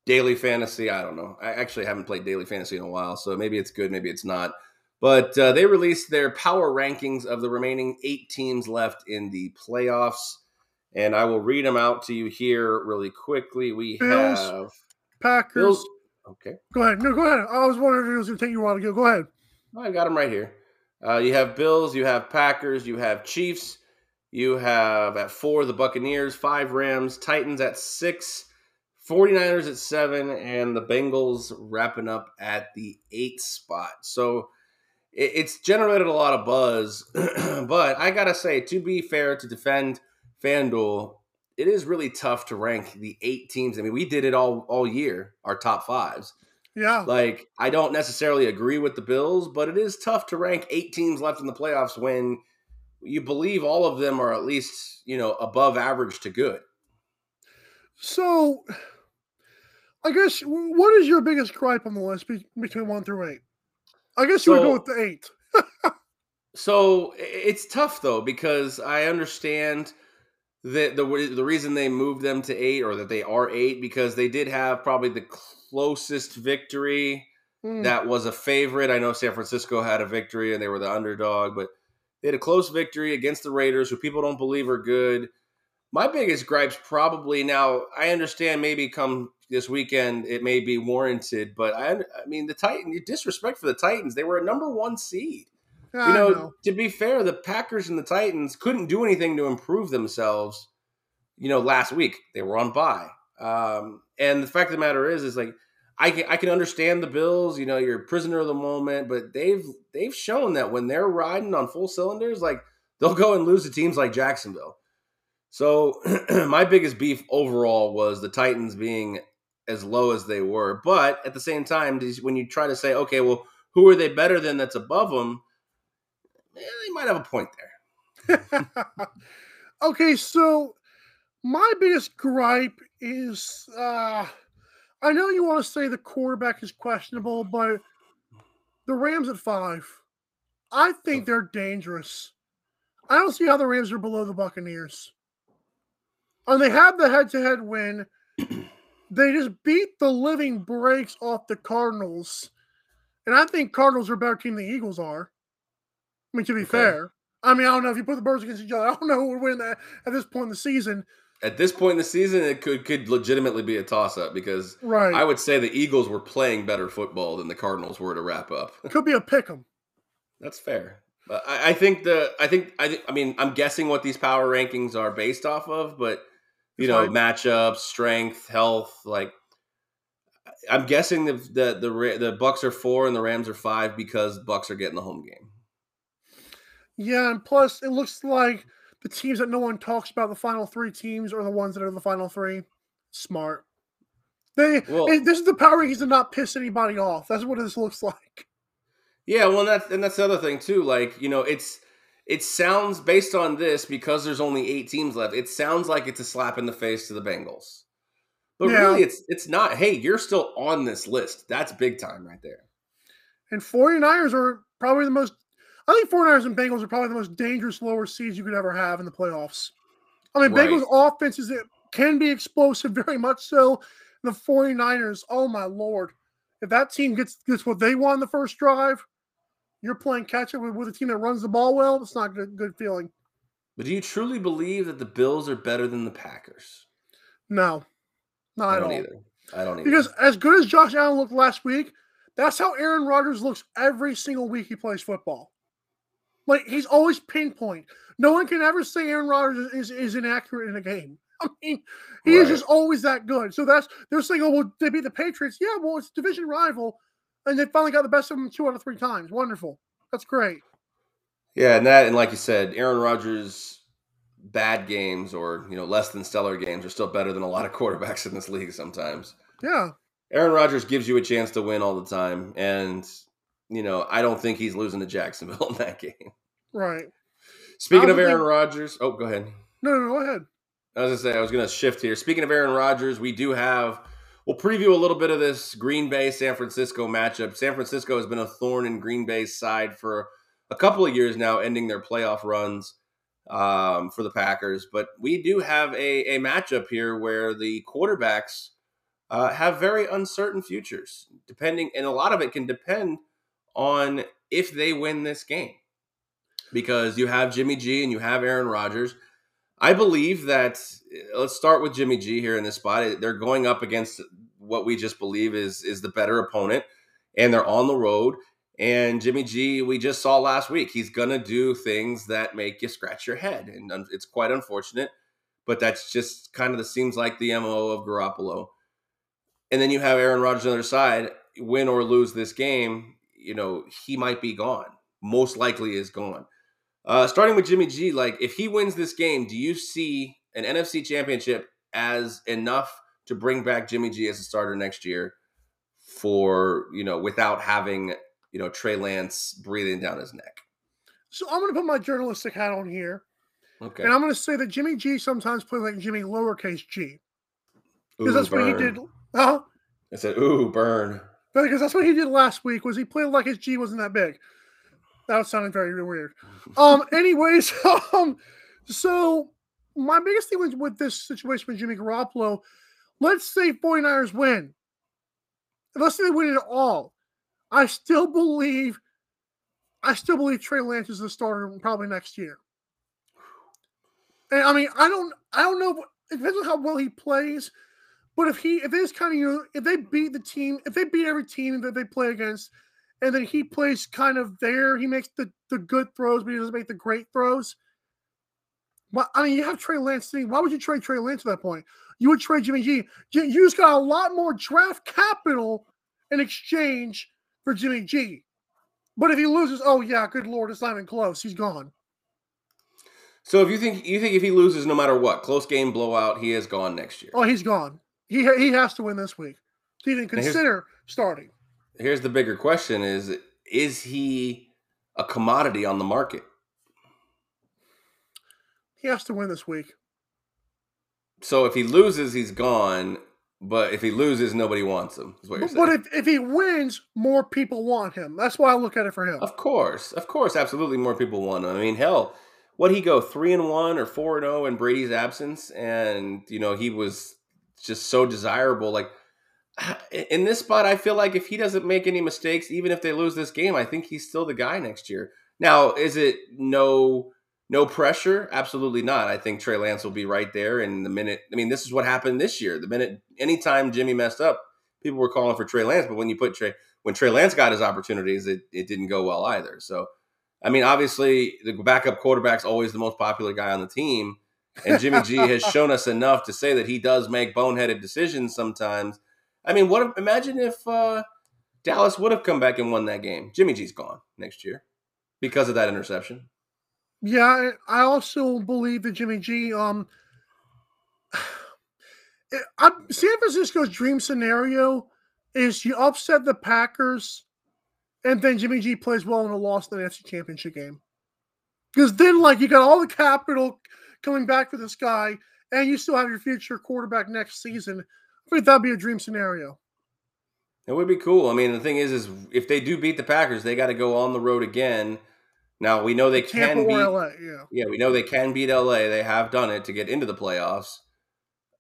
daily fantasy. I don't know. I actually haven't played daily fantasy in a while, so maybe it's good, maybe it's not. But uh, they released their power rankings of the remaining eight teams left in the playoffs. And I will read them out to you here really quickly. We Bills. have Packers. Bills. Okay. Go ahead. No, go ahead. I was wondering if it was going to take you a while to go. Go ahead. I got them right here. Uh, you have Bills, you have Packers, you have Chiefs, you have at four the Buccaneers, five Rams, Titans at six, 49ers at seven, and the Bengals wrapping up at the eight spot. So it, it's generated a lot of buzz, but I gotta say, to be fair, to defend FanDuel, it is really tough to rank the eight teams. I mean, we did it all all year, our top fives. Yeah. Like, I don't necessarily agree with the Bills, but it is tough to rank eight teams left in the playoffs when you believe all of them are at least, you know, above average to good. So, I guess what is your biggest gripe on the list be- between one through eight? I guess you would go with the eight. So it's tough though because I understand that the the reason they moved them to eight or that they are eight because they did have probably the closest victory Hmm. that was a favorite. I know San Francisco had a victory and they were the underdog, but they had a close victory against the Raiders, who people don't believe are good. My biggest gripes probably now. I understand maybe come this weekend it may be warranted, but I I mean the Titans. Disrespect for the Titans. They were a number one seed. Yeah, you know, know. to be fair, the Packers and the Titans couldn't do anything to improve themselves. You know, last week they were on bye, um, and the fact of the matter is, is like I can I can understand the Bills. You know, you're a prisoner of the moment, but they've they've shown that when they're riding on full cylinders, like they'll go and lose to teams like Jacksonville. So my biggest beef overall was the Titans being as low as they were, but at the same time, when you try to say, okay, well, who are they better than that's above them? Eh, they might have a point there. okay, so my biggest gripe is uh I know you want to say the quarterback is questionable, but the Rams at five, I think oh. they're dangerous. I don't see how the Rams are below the Buccaneers. And they have the head to head win. they just beat the living breaks off the Cardinals. And I think Cardinals are a better team than the Eagles are. I mean, to be Okay. fair. I mean, I don't know if you put the birds against each other. I don't know who would win that at this point in the season. At this point in the season, it could could legitimately be a toss up because Right. I would say the Eagles were playing better football than the Cardinals were to wrap up. It could be a pick 'em. That's fair. But I, I think the I think I thi- I mean I'm guessing what these power rankings are based off of, but you know Right. matchups, strength, health. Like I'm guessing the the the the Bucs are four and the Rams are five because Bucs are getting the home game. Yeah, and plus it looks like the teams that no one talks about, the final three teams, are the ones that are the final three. Smart. They Well- this is the power he's to not piss anybody off. That's what this looks like. Yeah, well, that's and that's the other thing too. Like you know, it's it sounds based on this because there's only eight teams left. It sounds like it's a slap in the face to the Bengals, but Yeah. really, it's it's not. Hey, you're still on this list. That's big time right there. And 49ers are probably the most I think 49ers and Bengals are probably the most dangerous lower seeds you could ever have in the playoffs. I mean, Right. Bengals offenses that can be explosive very much so. The 49ers, oh my lord. If that team gets gets what they want in the first drive, you're playing catch up with, with a team that runs the ball well. It's not a good, good feeling. But do you truly believe that the Bills are better than the Packers? No, not I at don't all. either. I don't either. Because as good as Josh Allen looked last week, that's how Aaron Rodgers looks every single week he plays football. Like he's always pinpoint. No one can ever say Aaron Rodgers is, is inaccurate in a game. I mean, he is just always that good. So that's they're saying, oh well, they beat the Patriots. Yeah, well, it's division rival, and they finally got the best of them two out of three times. Wonderful. That's great. yeah, and that and like you said, Aaron Rodgers' bad games or you know less than stellar games are still better than a lot of quarterbacks in this league sometimes. Yeah. Aaron Rodgers gives you a chance to win all the time, and you know, I don't think he's losing to Jacksonville in that game. Right. Speaking of Aaron think- Rodgers, oh, go ahead. No, no, no, go ahead. I was gonna say I was gonna shift here. Speaking of Aaron Rodgers, we do have we'll preview a little bit of this Green Bay San Francisco matchup. San Francisco has been a thorn in Green Bay's side for a couple of years now, ending their playoff runs um, for the Packers. But we do have a, a matchup here where the quarterbacks uh, have very uncertain futures, depending, and a lot of it can depend on if they win this game. Because you have Jimmy G and you have Aaron Rodgers. I believe that uh, let's start with Jimmy G here in this spot. They're going up against what we just believe is is the better opponent, and they're on the road. And Jimmy G, we just saw last week, he's gonna do things that make you scratch your head, and it's quite unfortunate. But that's just kind of the seems like the mo of Garoppolo. And then you have Aaron Rodgers on the other side. Win or lose this game, you know he might be gone. Most likely is gone. Uh, starting with Jimmy G, like if he wins this game, do you see an NFC championship as enough to bring back Jimmy G as a starter next year for, you know, without having, you know, Trey Lance breathing down his neck? So I'm going to put my journalistic hat on here, Okay. and I'm going to say that Jimmy G sometimes plays like Jimmy lowercase g because that's what he did. Huh? I said, ooh, burn. Because that's what he did last week. Was he played like his G wasn't that big? That was sounding very weird. Um. anyways, um. So my biggest thing with, with this situation with Jimmy Garoppolo, let's say 49ers win. Let's say they win it all. I still believe. I still believe Trey Lance is the starter probably next year. And I mean, I don't, I don't know. It depends on how well he plays. But if he, if it's kind of you know, if they beat the team, if they beat every team that they play against, and then he plays kind of there, he makes the the good throws, but he doesn't make the great throws. But I mean, you have Trey Lance. Sitting, why would you trade Trey Lance at that point? You would trade Jimmy G. You just got a lot more draft capital in exchange for Jimmy G. But if he loses, oh yeah, good lord, it's not even close. He's gone. So if you think you think if he loses, no matter what, close game blowout, he is gone next year. Oh, he's gone. He he has to win this week to even here's- consider starting. Here's the bigger question: Is is he a commodity on the market? He has to win this week. So if he loses, he's gone. But if he loses, nobody wants him. Is what you're But, saying? but if, if he wins, more people want him. That's why I look at it for him. Of course, of course, absolutely. More people want him. I mean, hell, what he go three and one or four and zero in Brady's absence, and you know he was just so desirable. Like in this spot, I feel like if he doesn't make any mistakes, even if they lose this game, I think he's still the guy next year. Now, is it no no pressure? Absolutely not. I think Trey Lance will be right there. And the minute, I mean, this is what happened this year. The minute, anytime Jimmy messed up, people were calling for Trey Lance. But when you put Trey, when Trey Lance got his opportunities, it, it didn't go well either. So, I mean, obviously, the backup quarterback's always the most popular guy on the team. And Jimmy G has shown us enough to say that he does make boneheaded decisions sometimes. I mean, what? Imagine if uh, Dallas would have come back and won that game. Jimmy G's gone next year because of that interception. Yeah, I I also believe that Jimmy G. Um, I, San Francisco's dream scenario is you upset the Packers, and then Jimmy G plays well in a loss in the NFC Championship game. Because then, like, you got all the capital coming back for this guy, and you still have your future quarterback next season. I think that'd be a dream scenario. It would be cool. I mean, the thing is, is if they do beat the Packers, they got to go on the road again. Now we know they Tampa can beat. LA, yeah. Yeah, we know they can beat LA. They have done it to get into the playoffs,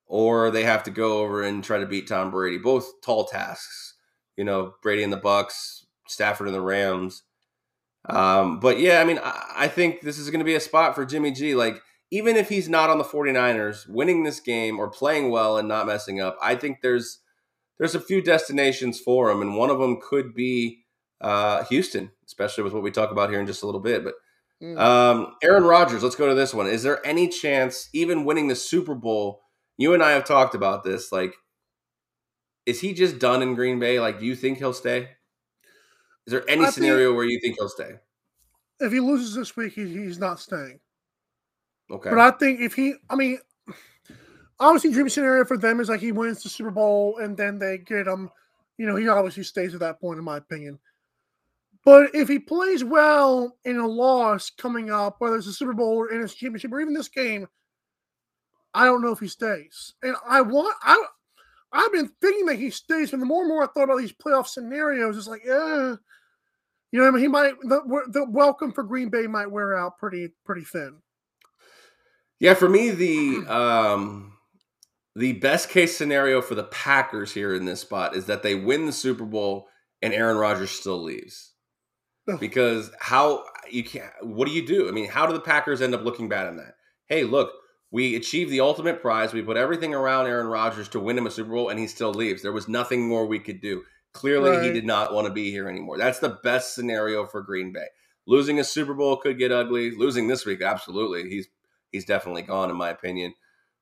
or they have to go over and try to beat Tom Brady. Both tall tasks. You know, Brady and the Bucs, Stafford and the Rams. Um, but yeah, I mean, I, I think this is going to be a spot for Jimmy G. Like, even if he's not on the 49ers, winning this game or playing well and not messing up, I think there's there's a few destinations for him, and one of them could be uh, Houston, especially with what we talk about here in just a little bit. But Mm. um, Aaron Rodgers, let's go to this one. Is there any chance, even winning the Super Bowl? You and I have talked about this. Like, is he just done in Green Bay? Like, do you think he'll stay? Is there any I scenario where you think he'll stay? If he loses this week, he, he's not staying. Okay. But I think if he, I mean, obviously, dream scenario for them is like he wins the Super Bowl and then they get him. You know, he obviously stays at that point, in my opinion. But if he plays well in a loss coming up, whether it's a Super Bowl or in his championship or even this game, I don't know if he stays. And I want I I've been thinking that he stays, but the more and more I thought about these playoff scenarios, it's like, yeah, you know, I mean, he might the, the welcome for Green Bay might wear out pretty pretty thin. Yeah, for me, the um the best case scenario for the Packers here in this spot is that they win the Super Bowl and Aaron Rodgers still leaves. Because how you can't what do you do? I mean, how do the Packers end up looking bad in that? Hey, look, we achieved the ultimate prize. We put everything around Aaron Rodgers to win him a Super Bowl, and he still leaves. There was nothing more we could do. Clearly, right. he did not want to be here anymore. That's the best scenario for Green Bay. Losing a Super Bowl could get ugly. Losing this week, absolutely. He's he's definitely gone, in my opinion.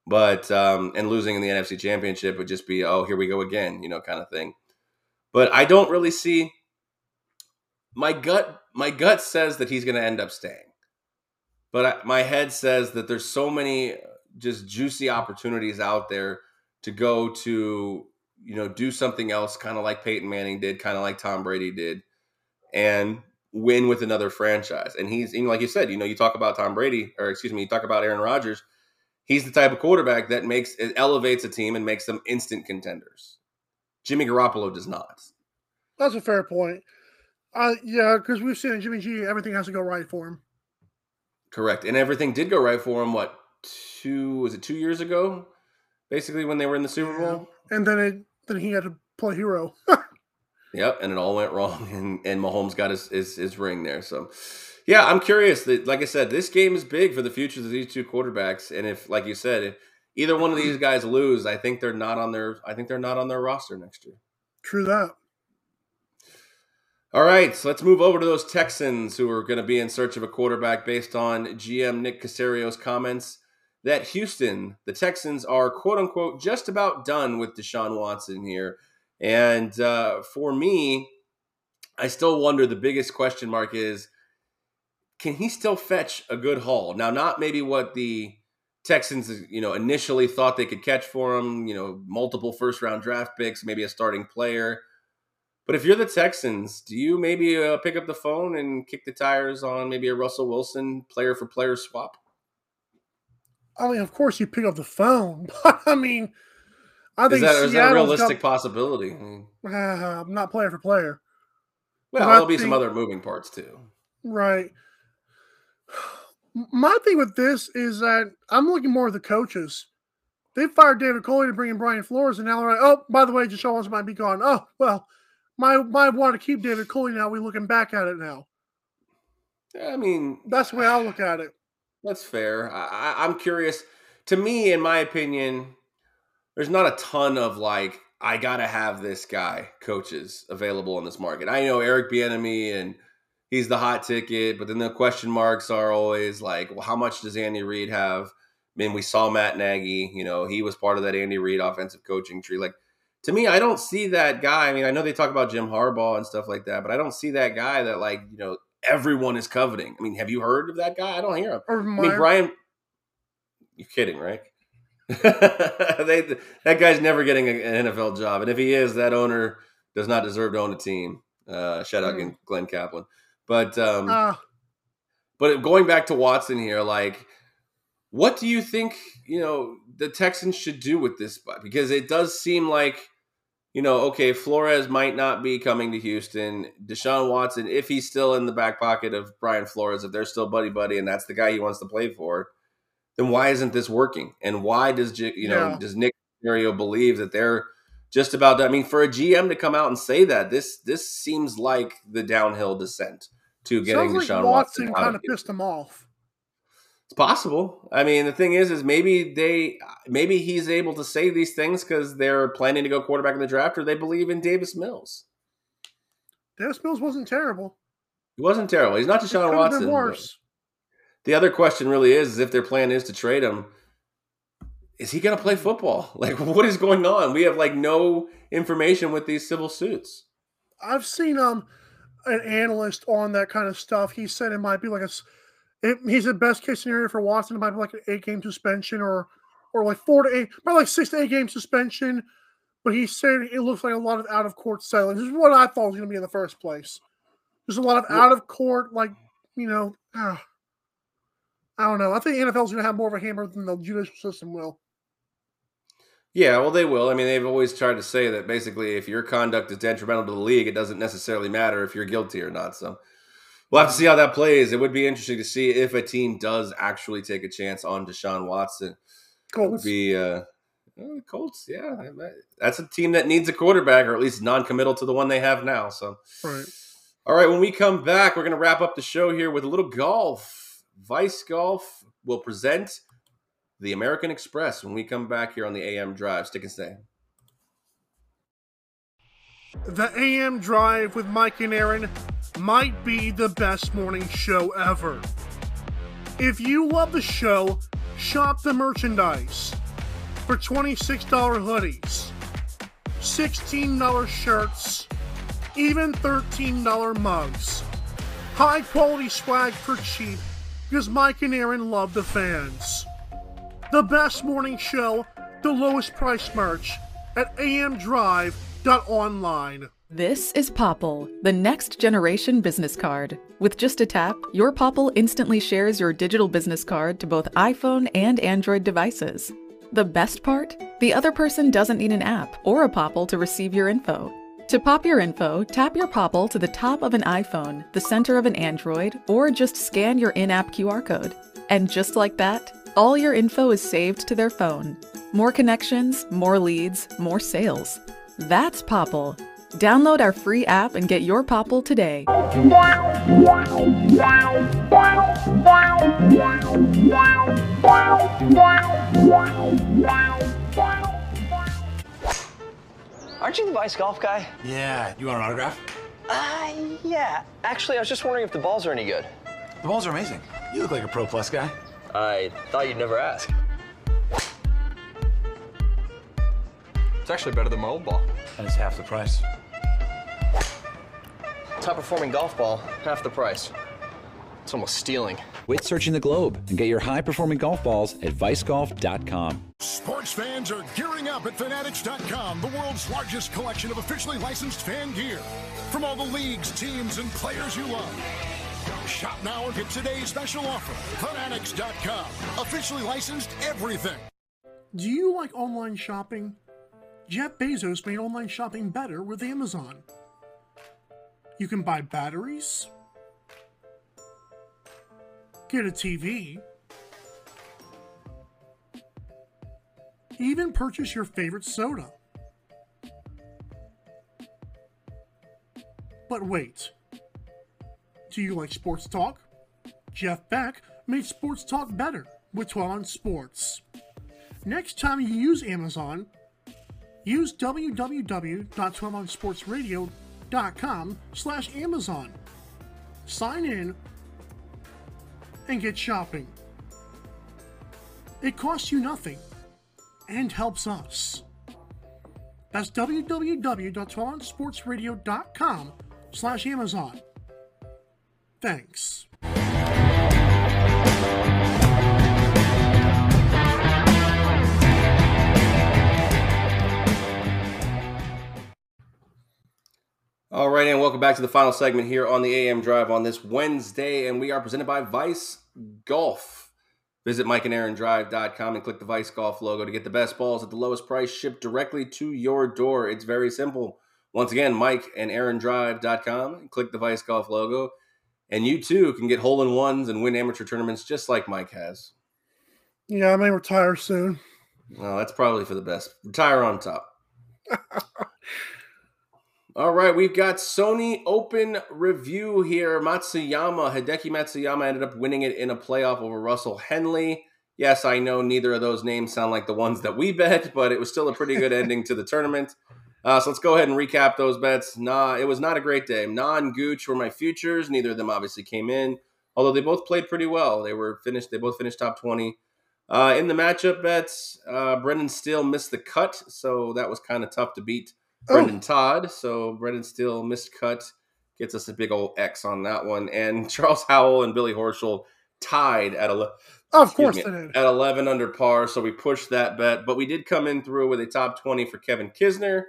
But um, and losing in the NFC Championship would just be, oh, here we go again, you know, kind of thing. But I don't really see my gut. My gut says that he's going to end up staying but I, my head says that there's so many just juicy opportunities out there to go to you know do something else kind of like Peyton Manning did kind of like Tom Brady did and win with another franchise and he's know, like you said you know you talk about Tom Brady or excuse me you talk about Aaron Rodgers he's the type of quarterback that makes it elevates a team and makes them instant contenders Jimmy Garoppolo does not that's a fair point uh, yeah because we've seen Jimmy G everything has to go right for him Correct. And everything did go right for him. What two was it? Two years ago, basically when they were in the Super Bowl. And then it then he had to play hero. yep, and it all went wrong, and and Mahomes got his, his his ring there. So, yeah, I'm curious. That like I said, this game is big for the futures of these two quarterbacks. And if, like you said, if either one of these guys lose, I think they're not on their I think they're not on their roster next year. True that. All right, so let's move over to those Texans who are going to be in search of a quarterback based on GM Nick Caserio's comments that Houston, the Texans, are quote unquote just about done with Deshaun Watson here. And uh, for me, I still wonder the biggest question mark is can he still fetch a good haul? Now, not maybe what the Texans, you know, initially thought they could catch for him, you know, multiple first round draft picks, maybe a starting player but if you're the Texans, do you maybe uh, pick up the phone and kick the tires on maybe a Russell Wilson player for player swap? I mean, of course you pick up the phone, but I mean, I think is that, is that a realistic possibility? Uh, I'm not player for player. Well, there'll be some other moving parts too. Right. My thing with this is that I'm looking more at the coaches. They fired David Culley to bring in Brian Flores, and now they're like, oh, by the way, Deshaun Watson might be gone. Oh, well, might might want to keep David Culley now. We're looking back at it now. I mean, that's the way I look at it. That's fair. I, I'm curious. To me, in my opinion, there's not a ton of like I gotta have this guy coaches available in this market. I know Eric Bieniemy and he's the hot ticket, but then the question marks are always like, well, how much does Andy Reid have? I mean, we saw Matt Nagy. You know, he was part of that Andy Reid offensive coaching tree. Like, to me, I don't see that guy. I mean, I know they talk about Jim Harbaugh and stuff like that, but I don't see that guy that like you know everyone is coveting. I mean, have you heard of that guy? I don't hear him. I mean, Brian, you're kidding, right? they, that guy's never getting an NFL job, and if he is, that owner does not deserve to own a team. Uh, shout out mm. Glenn Kaplan, but um, uh. but going back to Watson here, like, what do you think? You know, the Texans should do with this because it does seem like you know, okay, Flores might not be coming to Houston. Deshaun Watson, if he's still in the back pocket of Brian Flores, if they're still buddy buddy, and that's the guy he wants to play for, then why isn't this working? And why does you know yeah. does Nick Caserio believe that they're just about done? I mean, for a GM to come out and say that this this seems like the downhill descent to getting Sounds Deshaun like Watson. Watson kind of pissed him off. It's possible. I mean, the thing is, is maybe they, maybe he's able to say these things because they're planning to go quarterback in the draft, or they believe in Davis Mills. Davis Mills wasn't terrible. He wasn't terrible. He's not Deshaun Watson. Worse. The other question really is, is if their plan is to trade him, is he going to play football? Like, what is going on? We have like no information with these civil suits. I've seen um an analyst on that kind of stuff. He said it might be like a it, he's the best case scenario for Watson. It might be like an eight game suspension or or like four to eight, probably like six to eight game suspension. But he said it looks like a lot of out of court settling. This is what I thought was going to be in the first place. There's a lot of out of court, like you know. Uh, I don't know. I think NFL's going to have more of a hammer than the judicial system will. Yeah, well, they will. I mean, they've always tried to say that basically, if your conduct is detrimental to the league, it doesn't necessarily matter if you're guilty or not. So we'll have to see how that plays. It would be interesting to see if a team does actually take a chance on Deshaun Watson. Colts. would be uh, oh, Colts. Yeah, that's a team that needs a quarterback, or at least non-committal to the one they have now. So, right. All right, when we come back, we're going to wrap up the show here with a little golf. Vice Golf will present the American Express when we come back here on the AM Drive. Stick and stay. The AM Drive with Mike and Aaron might be the best morning show ever. If you love the show, shop the merchandise for $26 hoodies, $16 shirts, even $13 mugs. High quality swag for cheap because Mike and Aaron love the fans. The best morning show, the lowest price merch at amdrive.online. This is Popl, the next generation business card. With just a tap, your Popl instantly shares your digital business card to both iPhone and Android devices. The best part? The other person doesn't need an app or a Popl to receive your info. To pop your info, tap your Popl to the top of an iPhone, the center of an Android, or just scan your in app QR code. And just like that, all your info is saved to their phone. More connections, more leads, more sales. That's Popl. Download our free app and get your Popl today. Aren't you the Vice Golf guy? Yeah. You want an autograph? Uh, yeah. Actually, I was just wondering if the balls are any good. The balls are amazing. You look like a Pro Plus guy. I thought you'd never ask. It's actually better than my old ball. And it's half the price. Top performing golf ball, half the price. It's almost stealing. Quit searching the globe and get your high performing golf balls at vicegolf.com. Sports fans are gearing up at Fanatics.com, the world's largest collection of officially licensed fan gear. From all the leagues, teams, and players you love. Shop now and get today's special offer. Fanatics.com, officially licensed everything. Do you like online shopping? Jeff Bezos made online shopping better with Amazon. You can buy batteries, get a TV, even purchase your favorite soda. But wait, do you like sports talk? Jeff Beck made sports talk better with 12 on Sports. Next time you use Amazon, use www.12onsportsradio.com slash Amazon. Sign in and get shopping. It costs you nothing and helps us. That's www.12onsportsradio.com slash Amazon. Thanks. All right, and welcome back to the final segment here on the AM Drive on this Wednesday, and we are presented by Vice Golf. Visit MikeandAaronDrive.com and click the Vice Golf logo to get the best balls at the lowest price shipped directly to your door. It's very simple. Once again, MikeandAaronDrive.com and click the Vice Golf logo and you too can get hole in ones and win amateur tournaments just like Mike has. Yeah, I may retire soon. Well, that's probably for the best. Retire on top. All right, we've got Sony Open review here. Matsuyama, Hideki Matsuyama ended up winning it in a playoff over Russell Henley. Yes, I know neither of those names sound like the ones that we bet, but it was still a pretty good ending to the tournament. Uh, so let's go ahead and recap those bets. Nah, it was not a great day. Non Gooch were my futures. Neither of them obviously came in, although they both played pretty well. They were finished. They both finished top twenty. Uh, in the matchup bets, uh, Brendan Steele missed the cut, so that was kind of tough to beat. Oh. Brendon Todd, so Brendan Steele missed cut, gets us a big old X on that one. And Charles Howell and Billy Horschel tied at a. Oh, of course, me, at eleven under par. So we pushed that bet, but we did come in through with a top twenty for Kevin Kisner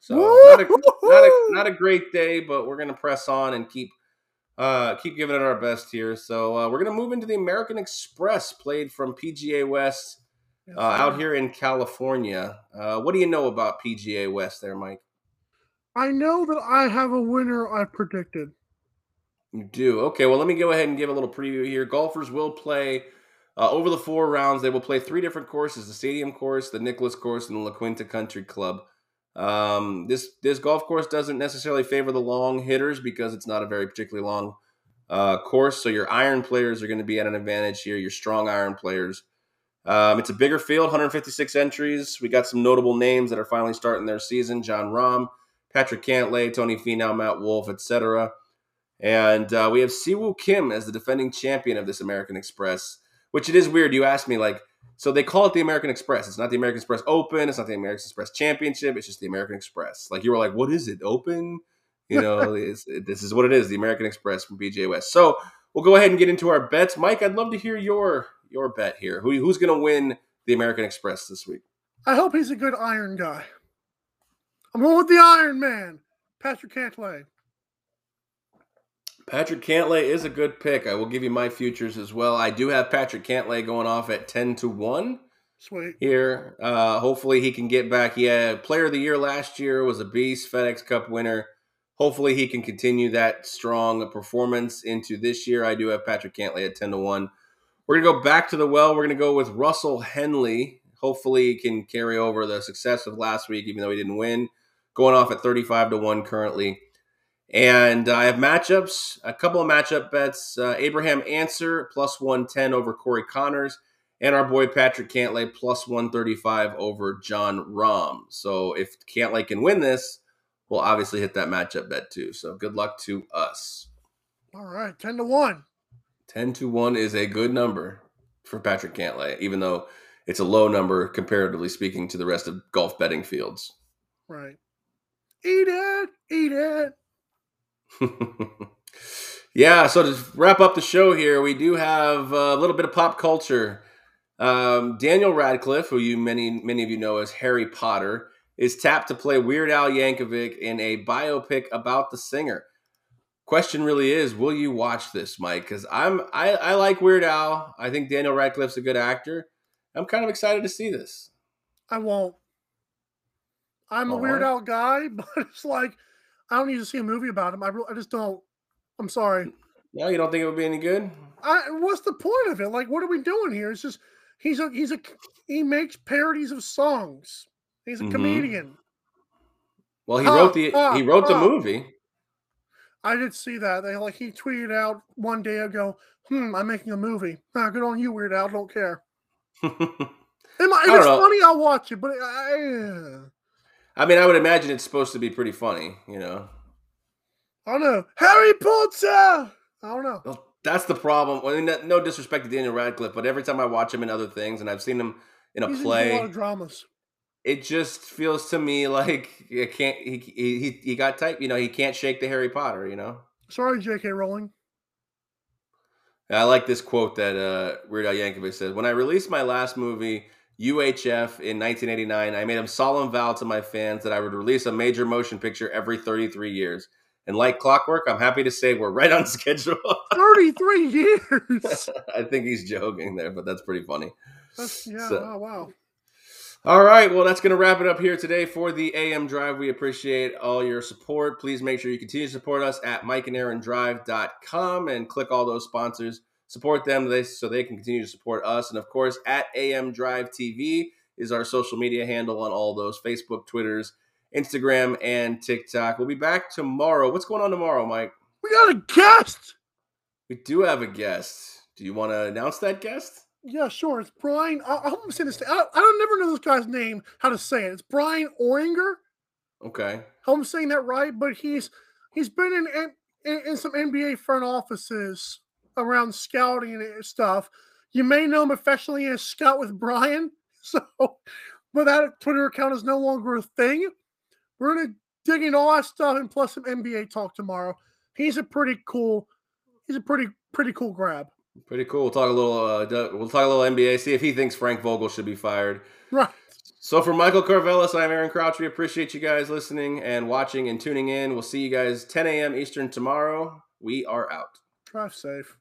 So not a, not a not a great day, but we're gonna press on and keep uh, keep giving it our best here. So uh, we're gonna move into the American Express, played from PGA West uh, out here in California. Uh, what do you know about PGA West, there, Mike? I know that I have a winner I predicted. You do. Okay, well, let me go ahead and give a little preview here. Golfers will play uh, over the four rounds. They will play three different courses the Stadium Course, the Nicklaus Course, and the La Quinta Country Club. Um, this this golf course doesn't necessarily favor the long hitters because it's not a very particularly long uh, course. So your iron players are going to be at an advantage here. Your strong iron players. Um, it's a bigger field, 156 entries. We got some notable names that are finally starting their season: Jon Rahm, Patrick Cantlay, Tony Finau, Matt Wolff, etc. And uh, we have Si Woo Kim as the defending champion of this American Express. Which it is weird. You asked me like so they call it the American Express. It's not the American Express Open. It's not the American Express Championship. It's just the American Express. Like you were like, what is it? Open? You know, it, this is what it is. The American Express from PGA West. So we'll go ahead and get into our bets. Mike, I'd love to hear your your bet here. Who, who's going to win the American Express this week? I hope he's a good iron guy. I'm going with the Iron Man, Patrick Cantlay. Patrick Cantlay is a good pick. I will give you my futures as well. I do have Patrick Cantlay going off at 10 to 1. Sweet. Here. Uh, hopefully he can get back. Yeah, player of the year last year was a beast, FedEx Cup winner. Hopefully he can continue that strong performance into this year. I do have Patrick Cantlay at 10 to 1. We're going to go back to the well. We're going to go with Russell Henley. Hopefully he can carry over the success of last week, even though he didn't win. Going off at 35 to 1 currently. And I have matchups, a couple of matchup bets. Uh, Abraham Ancer plus 110 over Corey Conners, and our boy Patrick Cantlay plus 135 over Jon Rahm. So if Cantlay can win this, we'll obviously hit that matchup bet too. So good luck to us. All right, 10 to 1. 10 to 1 is a good number for Patrick Cantlay, even though it's a low number comparatively speaking to the rest of golf betting fields. Right. Eat it, eat it. yeah, so to wrap up the show here, we do have a little bit of pop culture. Um, Daniel Radcliffe, who you many many of you know as Harry Potter, is tapped to play Weird Al Yankovic in a biopic about the singer. Question really is, will you watch this, Mike? Because I'm I, I like Weird Al. I think Daniel Radcliffe's a good actor. I'm kind of excited to see this. I won't. I'm a Weird Al guy, but it's like I don't need to see a movie about him. I, I just don't. I'm sorry. No, you don't think it would be any good? I, what's the point of it? Like, what are we doing here? It's just he's a he's a he makes parodies of songs. He's a mm-hmm. comedian. Well, he wrote the he wrote the movie. I did see that. They like he tweeted out one day ago, "Hmm, I'm making a movie. Ah, good on you, Weird Al. Don't care." if, if it's know. funny, I'll watch it. But I, I mean, I would imagine it's supposed to be pretty funny, you know. I don't know. Harry Potter. I don't know. Well, that's the problem. I mean, no disrespect to Daniel Radcliffe, but every time I watch him in other things, and I've seen him in a He's play, a lot of dramas. It just feels to me like he can't. He he he got type. You know, he can't shake the Harry Potter. You know. Sorry, J.K. Rowling. I like this quote that uh, Weird Al Yankovic says: "When I released my last movie." UHF in 1989, I made a solemn vow to my fans that I would release a major motion picture every 33 years. And like clockwork, I'm happy to say we're right on schedule. 33 years. I think he's joking there, but that's pretty funny. That's, yeah, so, oh, wow. All right, well, that's going to wrap it up here today for the AM Drive. We appreciate all your support. Please make sure you continue to support us at mikeandaarondrive.com and click all those sponsors support them so they can continue to support us. And of course, at AM Drive TV is our social media handle on all those Facebook, Twitters, Instagram, and TikTok. We'll be back tomorrow. What's going on tomorrow, Mike? We got a guest. We do have a guest. Do you want to announce that guest? Yeah, sure. It's Brian. I, I'm gonna say this. I, I don't never know this guy's name, how to say it. It's Brian Oringer. Okay. I'm saying that right, but he's he's been in in, in some NBA front offices around scouting and stuff. You may know him affectionately as Scout with Brian. So, but that Twitter account is no longer a thing. We're gonna dig into all that stuff and plus some NBA talk tomorrow. He's a pretty cool. He's a pretty pretty cool grab. Pretty cool. We'll talk a little. Uh, we'll talk a little NBA. See if he thinks Frank Vogel should be fired. Right. So for Michael Carvelis, I'm Aaron Crouch. We appreciate you guys listening and watching and tuning in. We'll see you guys 10 a.m. Eastern tomorrow. We are out. Drive safe.